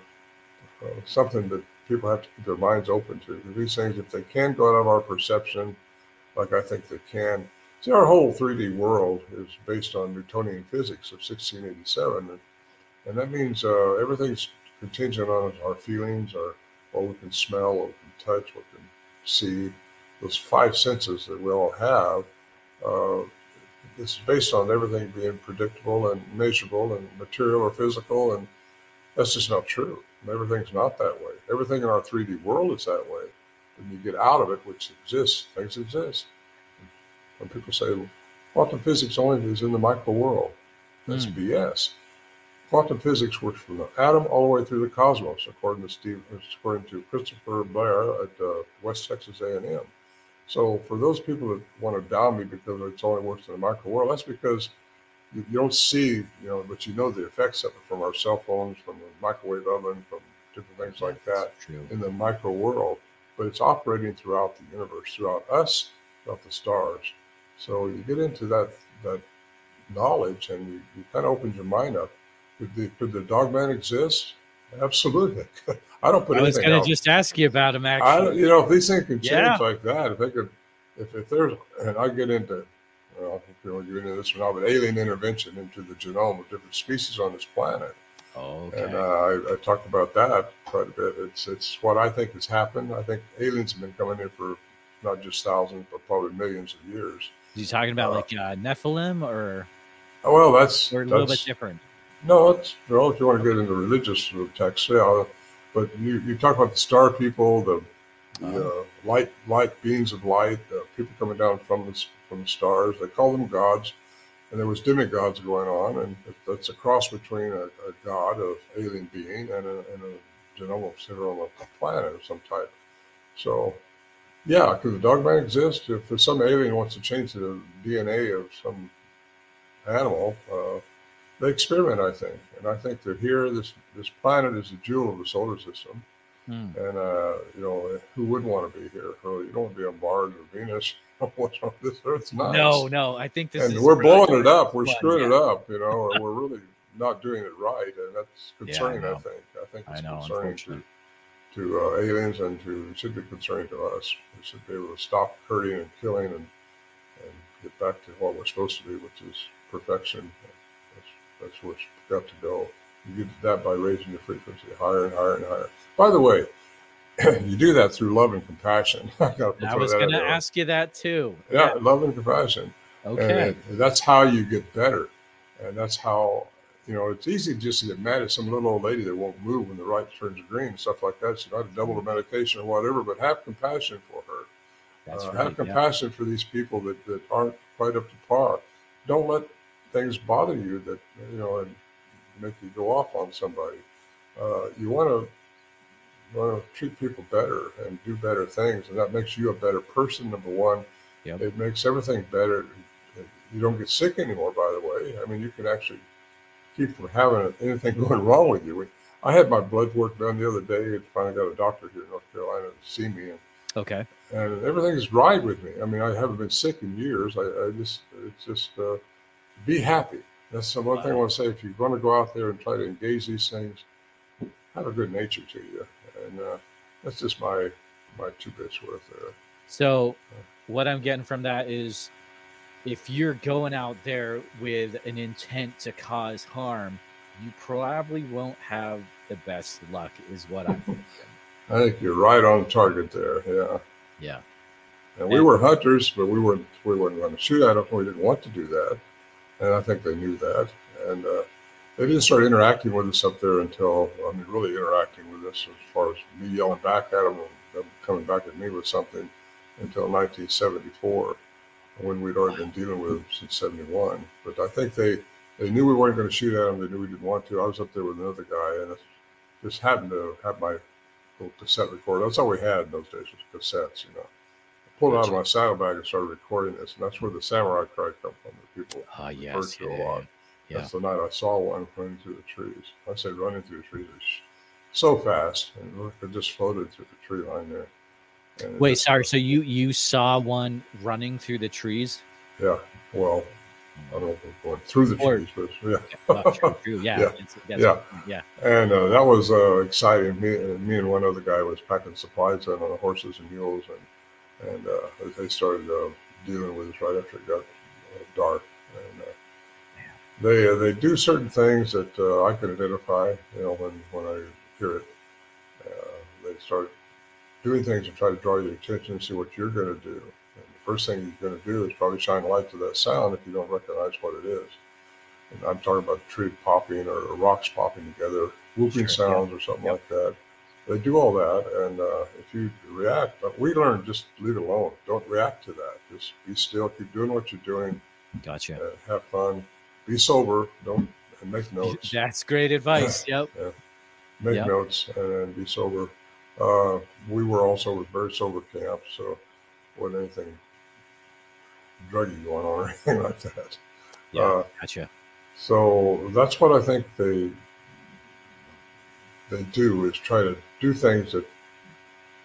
something that people have to keep their minds open to. These things, if they can go out of our perception, like I think they can. See, our whole 3D world is based on Newtonian physics of 1687. And and that means uh, everything's contingent on our feelings, our what we can smell, what we can touch, what we can see. Those five senses that we all have. Uh, it's based on everything being predictable and measurable and material or physical, and that's just not true. Everything's not that way. Everything in our 3D world is that way. When you get out of it, which exists, things exist. When people say well, quantum physics only is in the micro world, that's mm. BS quantum physics works from the atom all the way through the cosmos, according to Steve, according to Christopher Blair at uh, West Texas A&M. So for those people that want to down me because it only works in the micro world, that's because you, you don't see, you know, but you know the effects of it from our cell phones, from the microwave oven, from different things like that in the micro world. But it's operating throughout the universe, throughout us, throughout the stars. So you get into that that knowledge, and you, you kind of opens your mind up could the, could the dog man exist? Absolutely. I don't put. It in the. I was going to just ask you about him. Actually, I, you know, if these things can change yeah. like that, if they could, if, if there's, and I get into, if you want to get into this or not, but alien intervention into the genome of different species on this planet. Oh, okay. And uh, I, I talk about that quite a bit. It's it's what I think has happened. I think aliens have been coming in for not just thousands, but probably millions of years. Are you talking about uh, like uh, Nephilim or? Well, that's or a little bit different. No, it's well, if you want to get into religious texts, yeah. But you, you talk about the star people, the, the uh-huh. uh, light light beings of light, uh, people coming down from the from the stars. They call them gods, and there was demigods going on, and that's a cross between a, a god of alien being and a, and a genome center on a planet of some type. So, yeah, could the dogman exist? If some alien wants to change the DNA of some animal. Uh, they experiment, I think, and I think they're here. This this planet is a jewel of the solar system, mm. and uh, you know who wouldn't want to be here? Well, you don't want to be on Mars or Venus. What's on this Earth's nice. No, no, I think this. Is. And we're blowing it up. We're fun, screwing yeah. it up. You know, or we're really not doing it right, and that's concerning. Yeah, I, I, think. I think it's I know, concerning to to uh, aliens and to should be concerning to us. We should be able to stop hurting and killing and and get back to what we're supposed to be, which is perfection that's where it's got to go. You get that by raising your frequency higher and higher and higher. By the way, you do that through love and compassion. I, I was going to ask you that too. Yeah, yeah, love and compassion. Okay. And that's how you get better. And that's how, you know, it's easy just to get mad at some little old lady that won't move when the right turns green and stuff like that. So you know, to double the medication or whatever, but have compassion for her. That's uh, right, have compassion yeah. for these people that, that aren't quite up to par. Don't let things bother you that you know and make you go off on somebody. Uh, you want to want to treat people better and do better things, and that makes you a better person. Number one, yep. it makes everything better. You don't get sick anymore. By the way, I mean you can actually keep from having anything going wrong with you. I had my blood work done the other day. and finally got a doctor here in North Carolina to see me, and okay, and everything's right with me. I mean, I haven't been sick in years. I, I just it's just. Uh, be happy. That's the one thing I want to say. If you're going to go out there and try to engage these things, have a good nature to you, and uh, that's just my my two bits worth there. So, what I'm getting from that is, if you're going out there with an intent to cause harm, you probably won't have the best luck. Is what I'm thinking. I think you're right on target there. Yeah. Yeah. And we were hunters, but we weren't we weren't going to shoot at them. We didn't want to do that and I think they knew that. And uh, they didn't start interacting with us up there until, I mean, really interacting with us as far as me yelling back at them and them coming back at me with something until 1974, when we'd already been dealing with them since 71. But I think they, they knew we weren't going to shoot at them. They knew we didn't want to. I was up there with another guy, and it just happened to have my little cassette recorder. That's all we had in those days was cassettes, you know I pulled out of my saddlebag and started recording this, and that's where the samurai cry come from. The people ah, yes, yeah, a lot. Yeah. That's the night I saw one running through the trees. I say running through the trees, so fast, and it just floated through the tree line there. Wait, just, sorry. So you you saw one running through the trees? Yeah. Well, I don't know if it went through the or, trees, but yeah. Oh, true, true. Yeah. yeah. yeah. yeah. And uh, that was uh, exciting. Me, me and one other guy was packing supplies in on the horses and mules, and and uh, they started uh, dealing with us right after it got uh, dark. And uh, they uh, they do certain things that uh, I can identify. You know, when when I hear it, they start doing things to try to draw your attention and see what you're going to do. And the first thing you're going to do is probably shine a light to that sound if you don't recognize what it is. And I'm talking about tree popping or rocks popping together, whooping sure, sounds yeah. or something yep. like that they do all that, and uh, if you react, but we learn just leave it alone. Don't react to that. Just be still. Keep doing what you're doing. Gotcha. Uh, have fun. Be sober. Don't and make notes. That's great advice. yep. Yeah. Make yep. notes and be sober. Uh, we were also very sober camp, so wasn't anything druggy going on or anything like that. Yeah, uh, gotcha. So that's what I think they they do is try to do things that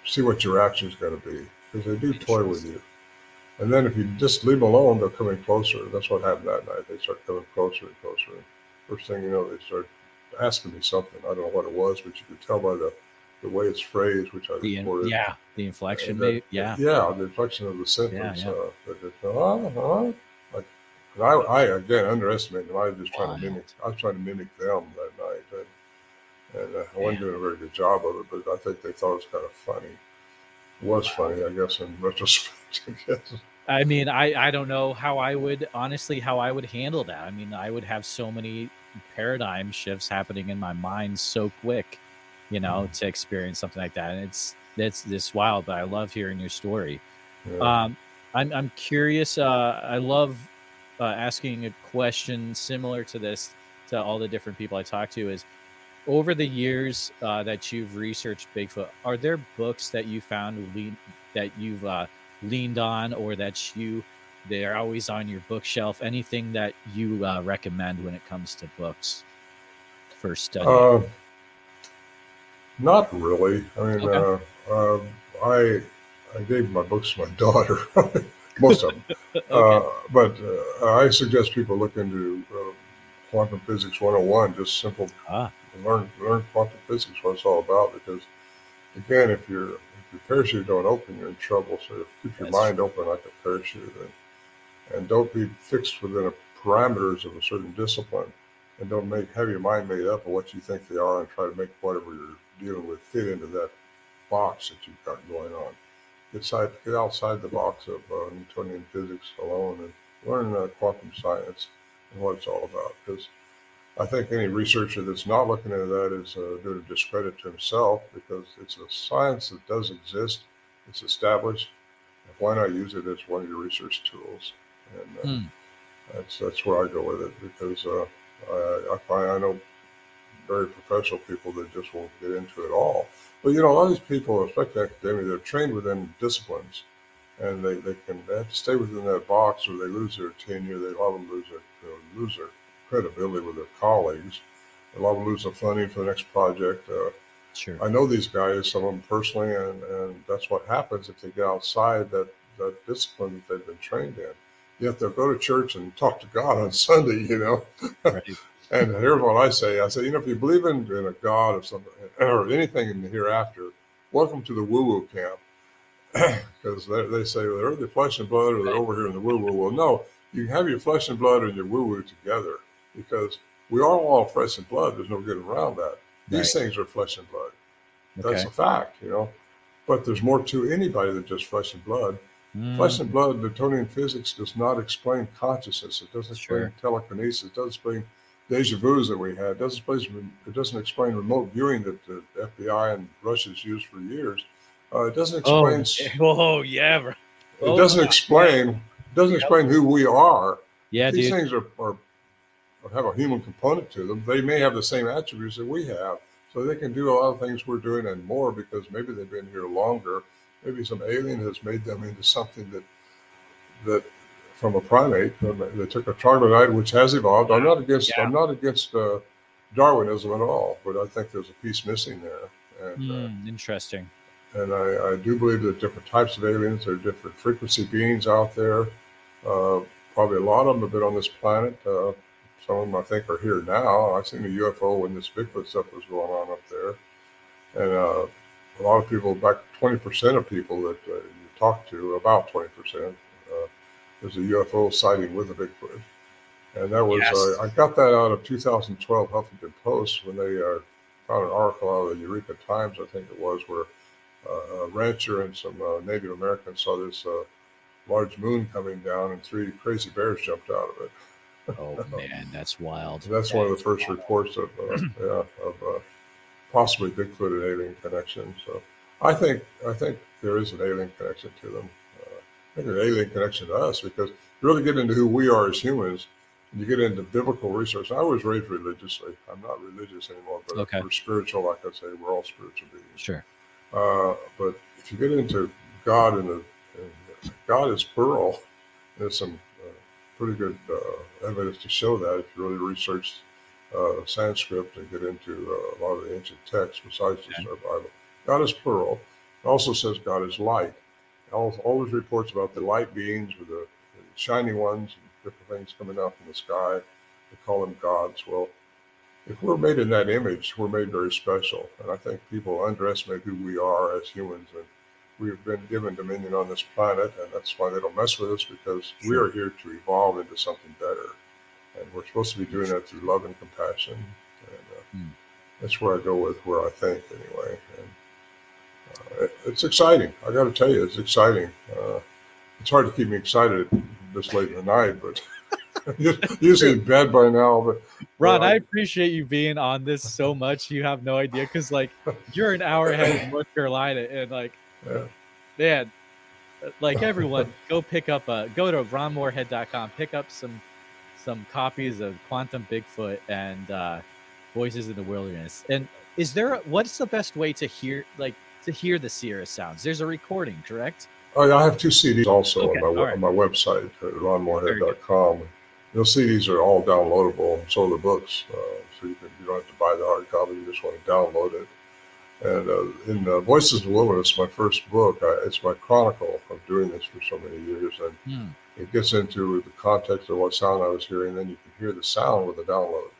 see what your action is going to be because they do toy with you. And then if you just leave them alone, they're coming closer. That's what happened that night. They start coming closer and closer. And first thing you know, they start asking me something. I don't know what it was, but you could tell by the, the way it's phrased, which I the, recorded. Yeah, the inflection. That, yeah. Yeah, the inflection of the sentence. Yeah, yeah. Uh, that, oh, like, I, I, again, underestimated them. I was just trying to mimic. I was trying to mimic them that night. And, and uh, I wasn't doing a very good job of it, but I think they thought it was kind of funny. Was funny, I guess, in retrospect. I guess. I mean, I I don't know how I would honestly how I would handle that. I mean, I would have so many paradigm shifts happening in my mind so quick, you know, mm-hmm. to experience something like that. And it's it's this wild, but I love hearing your story. Yeah. Um, I'm I'm curious. Uh, I love uh, asking a question similar to this to all the different people I talk to. Is over the years uh, that you've researched Bigfoot, are there books that you found lean, that you've uh, leaned on or that you They're always on your bookshelf. Anything that you uh, recommend when it comes to books for study? Uh, not really. I mean, okay. uh, um, I I gave my books to my daughter, most of them. okay. Uh, but uh, I suggest people look into uh, quantum physics 101. Just simple ah. Learn learn quantum physics what it's all about. Because again, if your if your parachute don't open, you're in trouble. So keep your That's mind true. open like a parachute, and, and don't be fixed within the parameters of a certain discipline, and don't make have your mind made up of what you think they are, and try to make whatever you're dealing with fit into that box that you've got going on. Get, side, get outside the box of uh, Newtonian physics alone and learn uh, quantum science and what it's all about. Because I think any researcher that's not looking into that is uh, doing a discredit to himself because it's a science that does exist, it's established. Why not use it as one of your research tools? And uh, mm. that's that's where I go with it because uh, I, I find I know very professional people that just won't get into it all. But you know, a lot of these people, especially academia, they're trained within disciplines, and they, they can they have to stay within that box, or they lose their tenure. They a lot of them lose their lose their credibility with their colleagues. A lot of them lose the funding for the next project. Uh, sure. I know these guys, some of them personally, and, and that's what happens if they get outside that, that discipline that they've been trained in. Yet they'll go to church and talk to God on Sunday, you know. Right. And here's what I say: I say, you know, if you believe in, in a God or something or anything in the hereafter, welcome to the woo-woo camp. Because they say well, they're the flesh and blood, or they're over here in the woo-woo. Well, no, you have your flesh and blood and your woo-woo together because we are all flesh and blood. There's no getting around that. These right. things are flesh and blood. That's okay. a fact, you know. But there's more to anybody than just flesh and blood. Mm. Flesh and blood, Newtonian physics does not explain consciousness. It doesn't explain sure. telekinesis. It doesn't explain deja vu's that we had. It doesn't explain, it doesn't explain remote viewing that the FBI and Russia's used for years. Uh, it doesn't oh, explain. Oh, oh yeah, bro. It doesn't explain. It doesn't explain who we are. Yeah, these dude. things are, are have a human component to them. They may have the same attributes that we have, so they can do a lot of things we're doing and more because maybe they've been here longer. Maybe some alien has made them into something that that from a primate. They took a troglodyte, which has evolved. I'm not against. Yeah. I'm not against uh, Darwinism at all, but I think there's a piece missing there. And, mm, uh, hmm, interesting. And I, I, do believe that different types of aliens. There are different frequency beings out there. Uh, probably a lot of them have been on this planet. Uh, some of them I think are here now. I've seen a UFO when this Bigfoot stuff was going on up there, and uh, a lot of people, back 20% of people that uh, you talk to, about 20%, there's a UFO sighting with a Bigfoot. And that was, yes. uh, I got that out of 2012 Huffington Post when they uh, found an article out of the Eureka Times, I think it was, where uh, a rancher and some uh, Native Americans saw this uh, large moon coming down and three crazy bears jumped out of it. Oh, man, that's wild. that's that one of the first wild. reports of, uh, yeah, of possibly Bigfoot and alien connection. So I think, I think there is an alien connection to them Uh, I think an alien connection to us because you really get into who we are as humans and you get into biblical research. I was raised religiously. I'm not religious anymore, but okay. we're spiritual. Like I say, we're all spiritual beings. Sure. Uh, but if you get into God and, the, and God is plural, there's some uh, pretty good uh, evidence to show that if you really research uh, Sanskrit and get into uh, a lot of the ancient texts besides the okay. Bible. God is plural. It also says God is light all, all those reports about the light beings with the, the shiny ones and different things coming out from the sky. They call them gods. Well, if we're made in that image, we're made very special. And I think people underestimate who we are as humans. And we've been given dominion on this planet, and that's why they don't mess with us because we are here to evolve into something better. And we're supposed to be doing that through love and compassion. And uh, hmm. that's where I go with where I think, anyway. And it's exciting. I got to tell you, it's exciting. Uh, it's hard to keep me excited this late in the night, but usually in bed by now. But Ron, uh, I appreciate you being on this so much. You have no idea because like you're an hour ahead of North Carolina, and like, yeah. man, like everyone, go pick up a go to ronmorehead.com, pick up some some copies of Quantum Bigfoot and uh, Voices in the Wilderness. And is there what's the best way to hear like to hear the Sierra sounds. There's a recording, correct? Oh, yeah, I have two CDs also okay, on, my, right. on my website at ronmorehead.com. Those CDs are all downloadable, so are the books. Uh, so you, can, you don't have to buy the hard copy, you just want to download it. And uh, in uh, Voices of the Wilderness, my first book, I, it's my chronicle of doing this for so many years. And hmm. it gets into the context of what sound I was hearing. Then you can hear the sound with the download.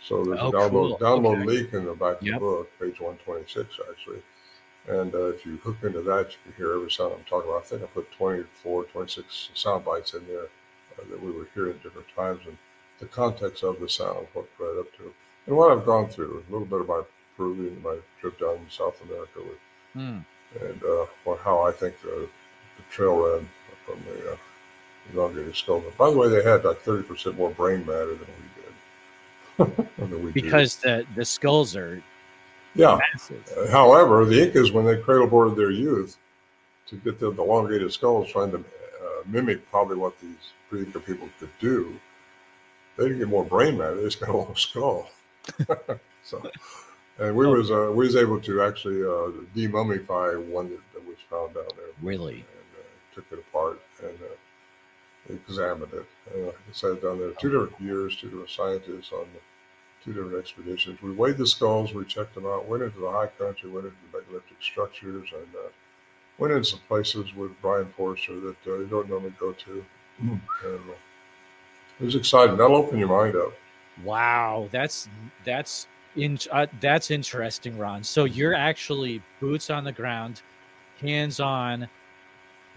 So there's oh, a download cool. download okay. link in the back of the book, page 126, actually. And uh, if you hook into that, you can hear every sound I'm talking about. I think I put 24, 26 sound bites in there uh, that we were hearing at different times and the context of the sound, what led up to. And what I've gone through, a little bit of my Peruvian, my trip down in South America with, mm. and uh, how I think the, the trail ran from the uh, elongated skull. By the way, they had like 30% more brain matter than we did. than we because do. the, the skulls are yeah. Uh, however, the Incas, when they cradle boarded their youth to get the, the elongated skulls, trying to uh, mimic probably what these pre-Inca people could do, they didn't get more brain matter; they just got a long skull. so, and we was uh, we was able to actually uh, demummify one that, that, was found down there. Really, and uh, took it apart and uh, examined it. And like I said, down there two different years, two different scientists on two different expeditions. We weighed the skulls, we checked them out, went into the high country, went into the megalithic structures, and uh, went into some places with Brien Foerster that uh, you don't normally go to. Mm. And uh, it was exciting. That'll open your mind up. Wow, that's that's in, uh, that's interesting, Ron. So you're actually boots on the ground, hands on,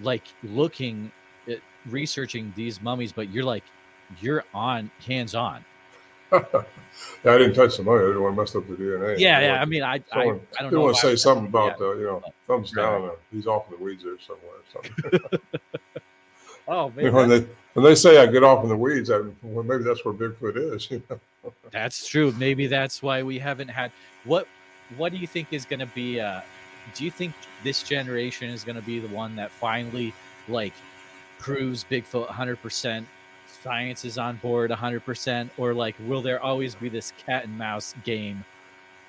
like looking at researching these mummies, but you're like you're on hands on yeah, I didn't touch the money. I didn't want to mess up the DNA. Yeah, yeah. I mean, I, Someone, I, I don't know. want to say something about yeah. the, you know, thumbs down. Uh, he's off in the weeds there somewhere. oh man. You know, when they when they say I get off in the weeds, I, well, maybe that's where Bigfoot is. You know? That's true. Maybe that's why we haven't had what. What do you think is going to be? Uh, do you think this generation is going to be the one that finally like proves Bigfoot 100 percent science is on board 100% or like will there always be this cat and mouse game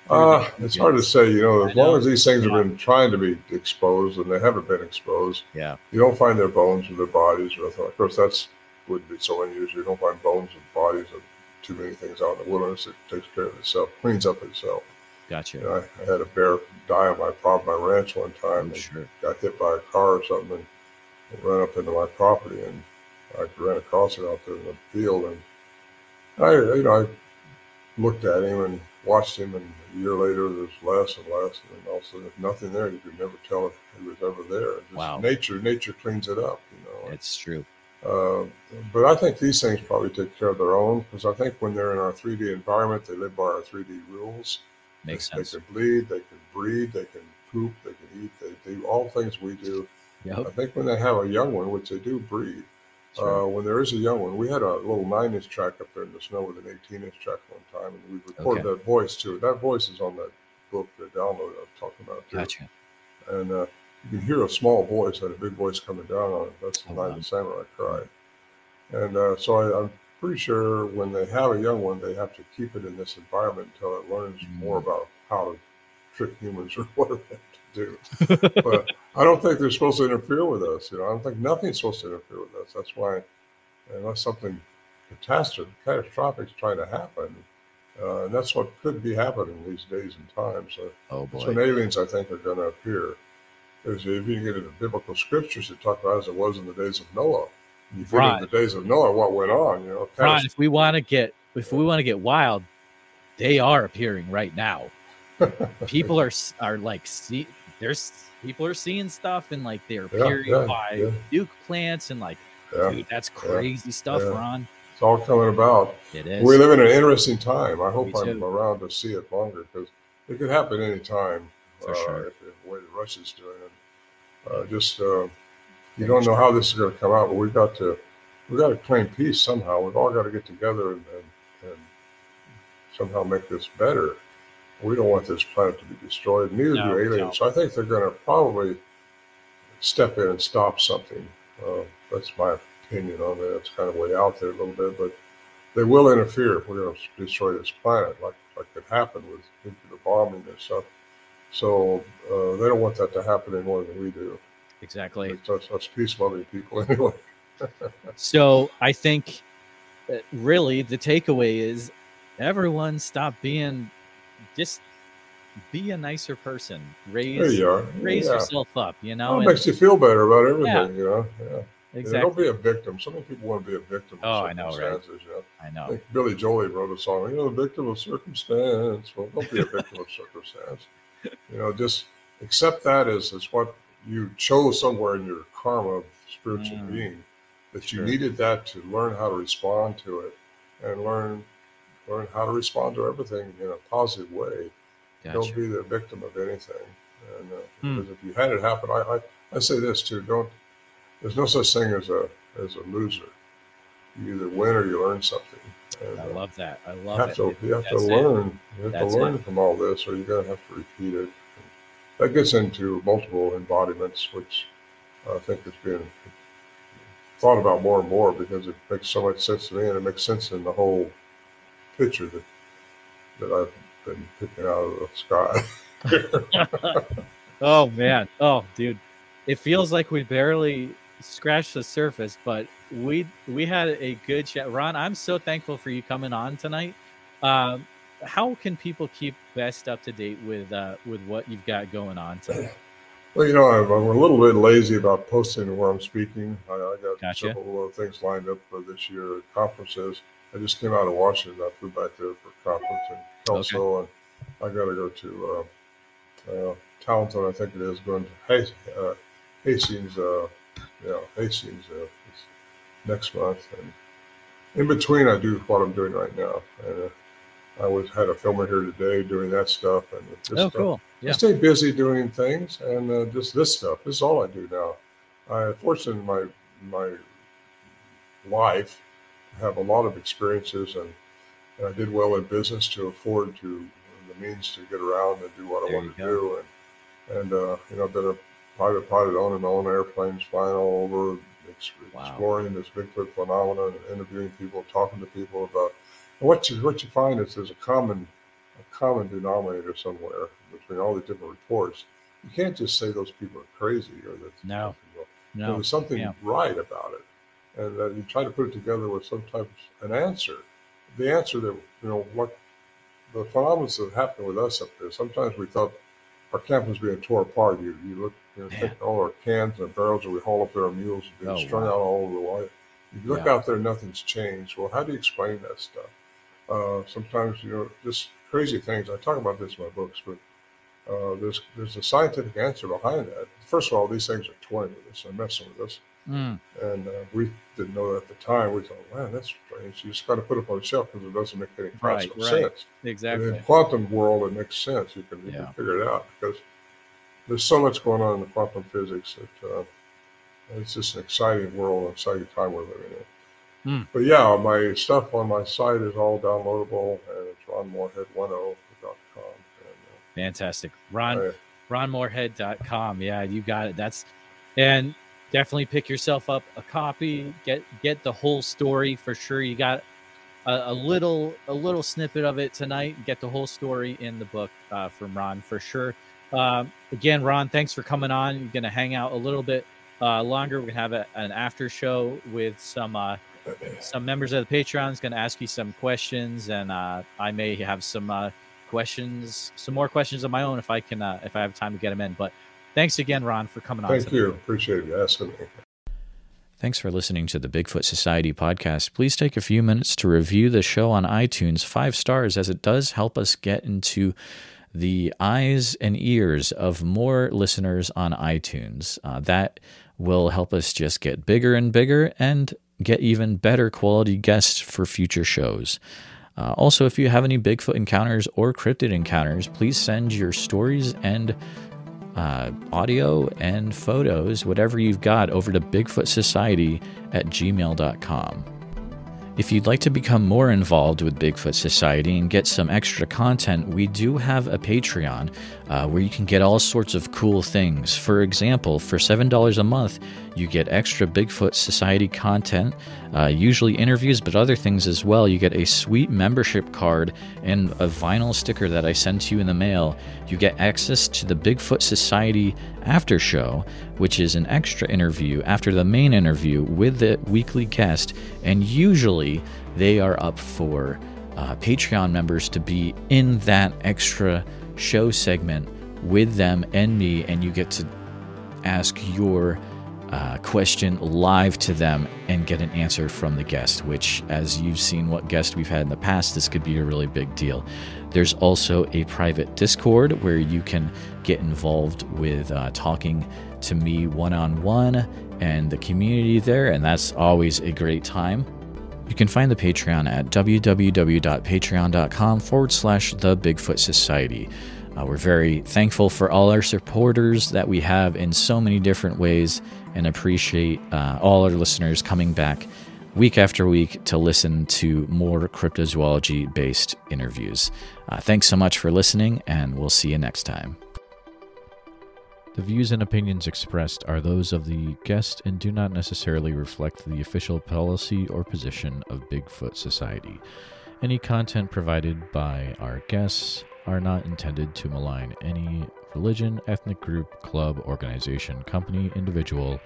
uh, it's hard to say you know as long as these things have been trying to be exposed and they haven't been exposed yeah you don't find their bones or their bodies or anything. of course that's wouldn't be so unusual you don't find bones and bodies of too many things out in the wilderness it takes care of itself cleans up itself gotcha you know, I, I, had a bear die on my property my ranch one time oh, sure. got hit by a car or something and, and ran up into my property and I ran across it out there in the field, and I, you know, I looked at him and watched him, and a year later there's less and less, and also there's nothing there. You could never tell if he was ever there. Just wow. Nature, nature cleans it up, you know. It's true. Uh, but I think these things probably take care of their own because I think when they're in our 3D environment, they live by our 3D rules. Makes they, sense. They can bleed, they can breed, they can poop, they can eat, they do all things we do. Yep. I think when they have a young one, which they do breed, Sure. Uh, when there is a young one, we had a little nine inch track up there in the snow with an 18 inch track one time, and we recorded okay. that voice too. That voice is on that book, the download I'm talking about. Too. Gotcha. And uh, you can hear a small voice and a big voice coming down on it. That's the oh, night wow. the samurai cried. And uh, so I, am pretty sure when they have a young one, they have to keep it in this environment until it learns mm-hmm. more about how to trick humans or whatever to do. but I don't think they're supposed to interfere with us. You know, I don't think nothing's supposed to interfere with us. That's why, unless something catastrophic, catastrophic is trying to happen, uh, and that's what could be happening these days and times. So oh boy. When aliens, I think, are going to appear. If you get into biblical scriptures, it talk about as it was in the days of Noah. You think right. in the days of Noah, what went on? You know, Ron, if we want to get if we want to get wild, they are appearing right now. People are are like see there's people are seeing stuff and like they're appearing yeah, yeah, by yeah. nuke plants and like, dude, that's crazy stuff, Ron. It's all coming about. It is. We live in an interesting time. I hope I'm around to see it longer because it could happen any time. For uh, sure. If, the way the Russians doing it, uh, just uh, you don't know how this is going to come out, but we've got to we've got to claim peace somehow. We've all got to get together and, and, and somehow make this better we don't want this planet to be destroyed. Neither no, do aliens. No. So I think they're going to probably step in and stop something. Uh, that's my opinion on that. It's kind of way out there a little bit, but they will interfere if we're going to destroy this planet, like like it happened with nuclear bombing and stuff. So uh, they don't want that to happen any more than we do. Exactly. Us peace loving people, anyway. so I think uh, really the takeaway is everyone stop being just be a nicer person. Raise you raise yeah. yourself up, you know. Well, it makes you feel better about everything, yeah. you know. Yeah. Exactly. don't be a victim. So many people want to be a victim of oh. I know, right? You know? I know. I Billy Joel wrote a song, you know, the victim of circumstance. Well, don't be a victim of circumstance. You know, just accept that as, as what you chose somewhere in your karma of spiritual mm. being, that sure. you needed that to learn how to respond to it and learn learn how to respond to everything in a positive way. Gotcha. Don't be the victim of anything. And uh, mm. because if you had it happen, I, I, I say this too: don't there's no such thing as a as a loser. You either win or you learn something. I love that. I love you have it. To, you have to learn. It. You have That's to learn it. from all this, or you're going to have to repeat it. That gets into multiple embodiments, which I think is being thought about more and more because it makes so much sense to me, and it makes sense in the whole picture that that I've been picking out of the sky. oh man! Oh, dude it feels like we barely scratched the surface, but we we had a good chat. Ron, I'm so thankful for you coming on tonight. Um, how can people keep best up to date with uh, with what you've got going on tonight? Well, you know, I'm, I'm, a little bit lazy about posting where I'm speaking. I, I got gotcha. several things lined up for this year at conferences. I just came out of Washington. I flew back there for a conference in Kelso, okay. and I got to go to uh, uh, Talenton, I think it is, going to hey, uh, Hastings, uh, you know, Hastings uh, next month, and in between, I do what I'm doing right now. And uh, I was had a filmer here today doing that stuff, and just, oh, cool. Yeah. I stay busy doing things, and uh, just this stuff. This is all I do now. I fortunately my my life have a lot of experiences, and, and I did well in business to afford to the means to get around and do what there I want to do, and and uh, you know, I've been a private pilot on and on airplanes flying all over, exploring wow. this Bigfoot phenomenon, and interviewing people, talking to people about. What you what you find is there's a common a common denominator somewhere between all the different reports. You can't just say those people are crazy or that no, no, there's something yeah. right about it, and that you try to put it together with some type of an answer. The answer that you know what the phenomena that happened with us up there. Sometimes we thought our camp was being torn apart. You you look you know, take all our cans and barrels that we haul up there on mules and oh, strung wow. out all over the way. You look yeah. out there, nothing's changed. Well, how do you explain that stuff? Uh, sometimes, you know, just crazy things. I talk about this in my books, but uh, there's there's a scientific answer behind that. First of all, these things are toying with us and messing with us. Mm. And uh, we didn't know that at the time. We thought, man, that's strange. You just got to put it on the shelf because it doesn't make any practical right, right. sense. Exactly. in the quantum world, it makes sense. You can, you yeah. can figure it out because there's so much going on in the quantum physics that uh, it's just an exciting world, an exciting time we're living in. Mm. But yeah, my stuff on my site is all downloadable, and it's ronmorehead10.com. And, uh, Fantastic, Ron. I, ronmorehead.com. Yeah, you got it. That's and definitely pick yourself up a copy. Get get the whole story for sure. You got a, a little a little snippet of it tonight. Get the whole story in the book uh, from Ron for sure. Uh, again, Ron, thanks for coming on. You're going to hang out a little bit uh, longer. We're going to have a, an after show with some uh, some members of the Patreon. Is going to ask you some questions, and uh, I may have some uh, questions, some more questions of my own if I can, uh, if I have time to get them in. But thanks again, Ron, for coming on. Thank you. Appreciate you asking me. Thanks for listening to the Bigfoot Society podcast. Please take a few minutes to review the show on iTunes, five stars, as it does help us get into the eyes and ears of more listeners on iTunes. Uh, that will help us just get bigger and bigger and get even better quality guests for future shows. Uh, also, if you have any Bigfoot encounters or cryptid encounters, please send your stories and uh, audio and photos, whatever you've got, over to Bigfoot Society at gmail.com. If you'd like to become more involved with Bigfoot Society and get some extra content, we do have a Patreon uh, where you can get all sorts of cool things. For example, for $7 a month, You get extra Bigfoot Society content, uh, usually interviews, but other things as well. You get a sweet membership card and a vinyl sticker that I send to you in the mail. You get access to the Bigfoot Society after show, which is an extra interview after the main interview with the weekly guest, and usually they are up for uh, Patreon members to be in that extra show segment with them and me, and you get to ask your uh, question live to them and get an answer from the guest, which, as you've seen what guest we've had in the past, this could be a really big deal. There's also a private Discord where you can get involved with uh, talking to me one on one and the community there, and that's always a great time. You can find the Patreon at www.patreon.com forward slash the Bigfoot Society. Uh, we're very thankful for all our supporters that we have in so many different ways and appreciate uh, all our listeners coming back week after week to listen to more cryptozoology based interviews. Uh, thanks so much for listening, and we'll see you next time. The views and opinions expressed are those of the guest and do not necessarily reflect the official policy or position of Bigfoot Society. Any content provided by our guests are not intended to malign any religion, ethnic group, club, organization, company, individual,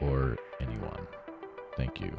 or anyone. Thank you.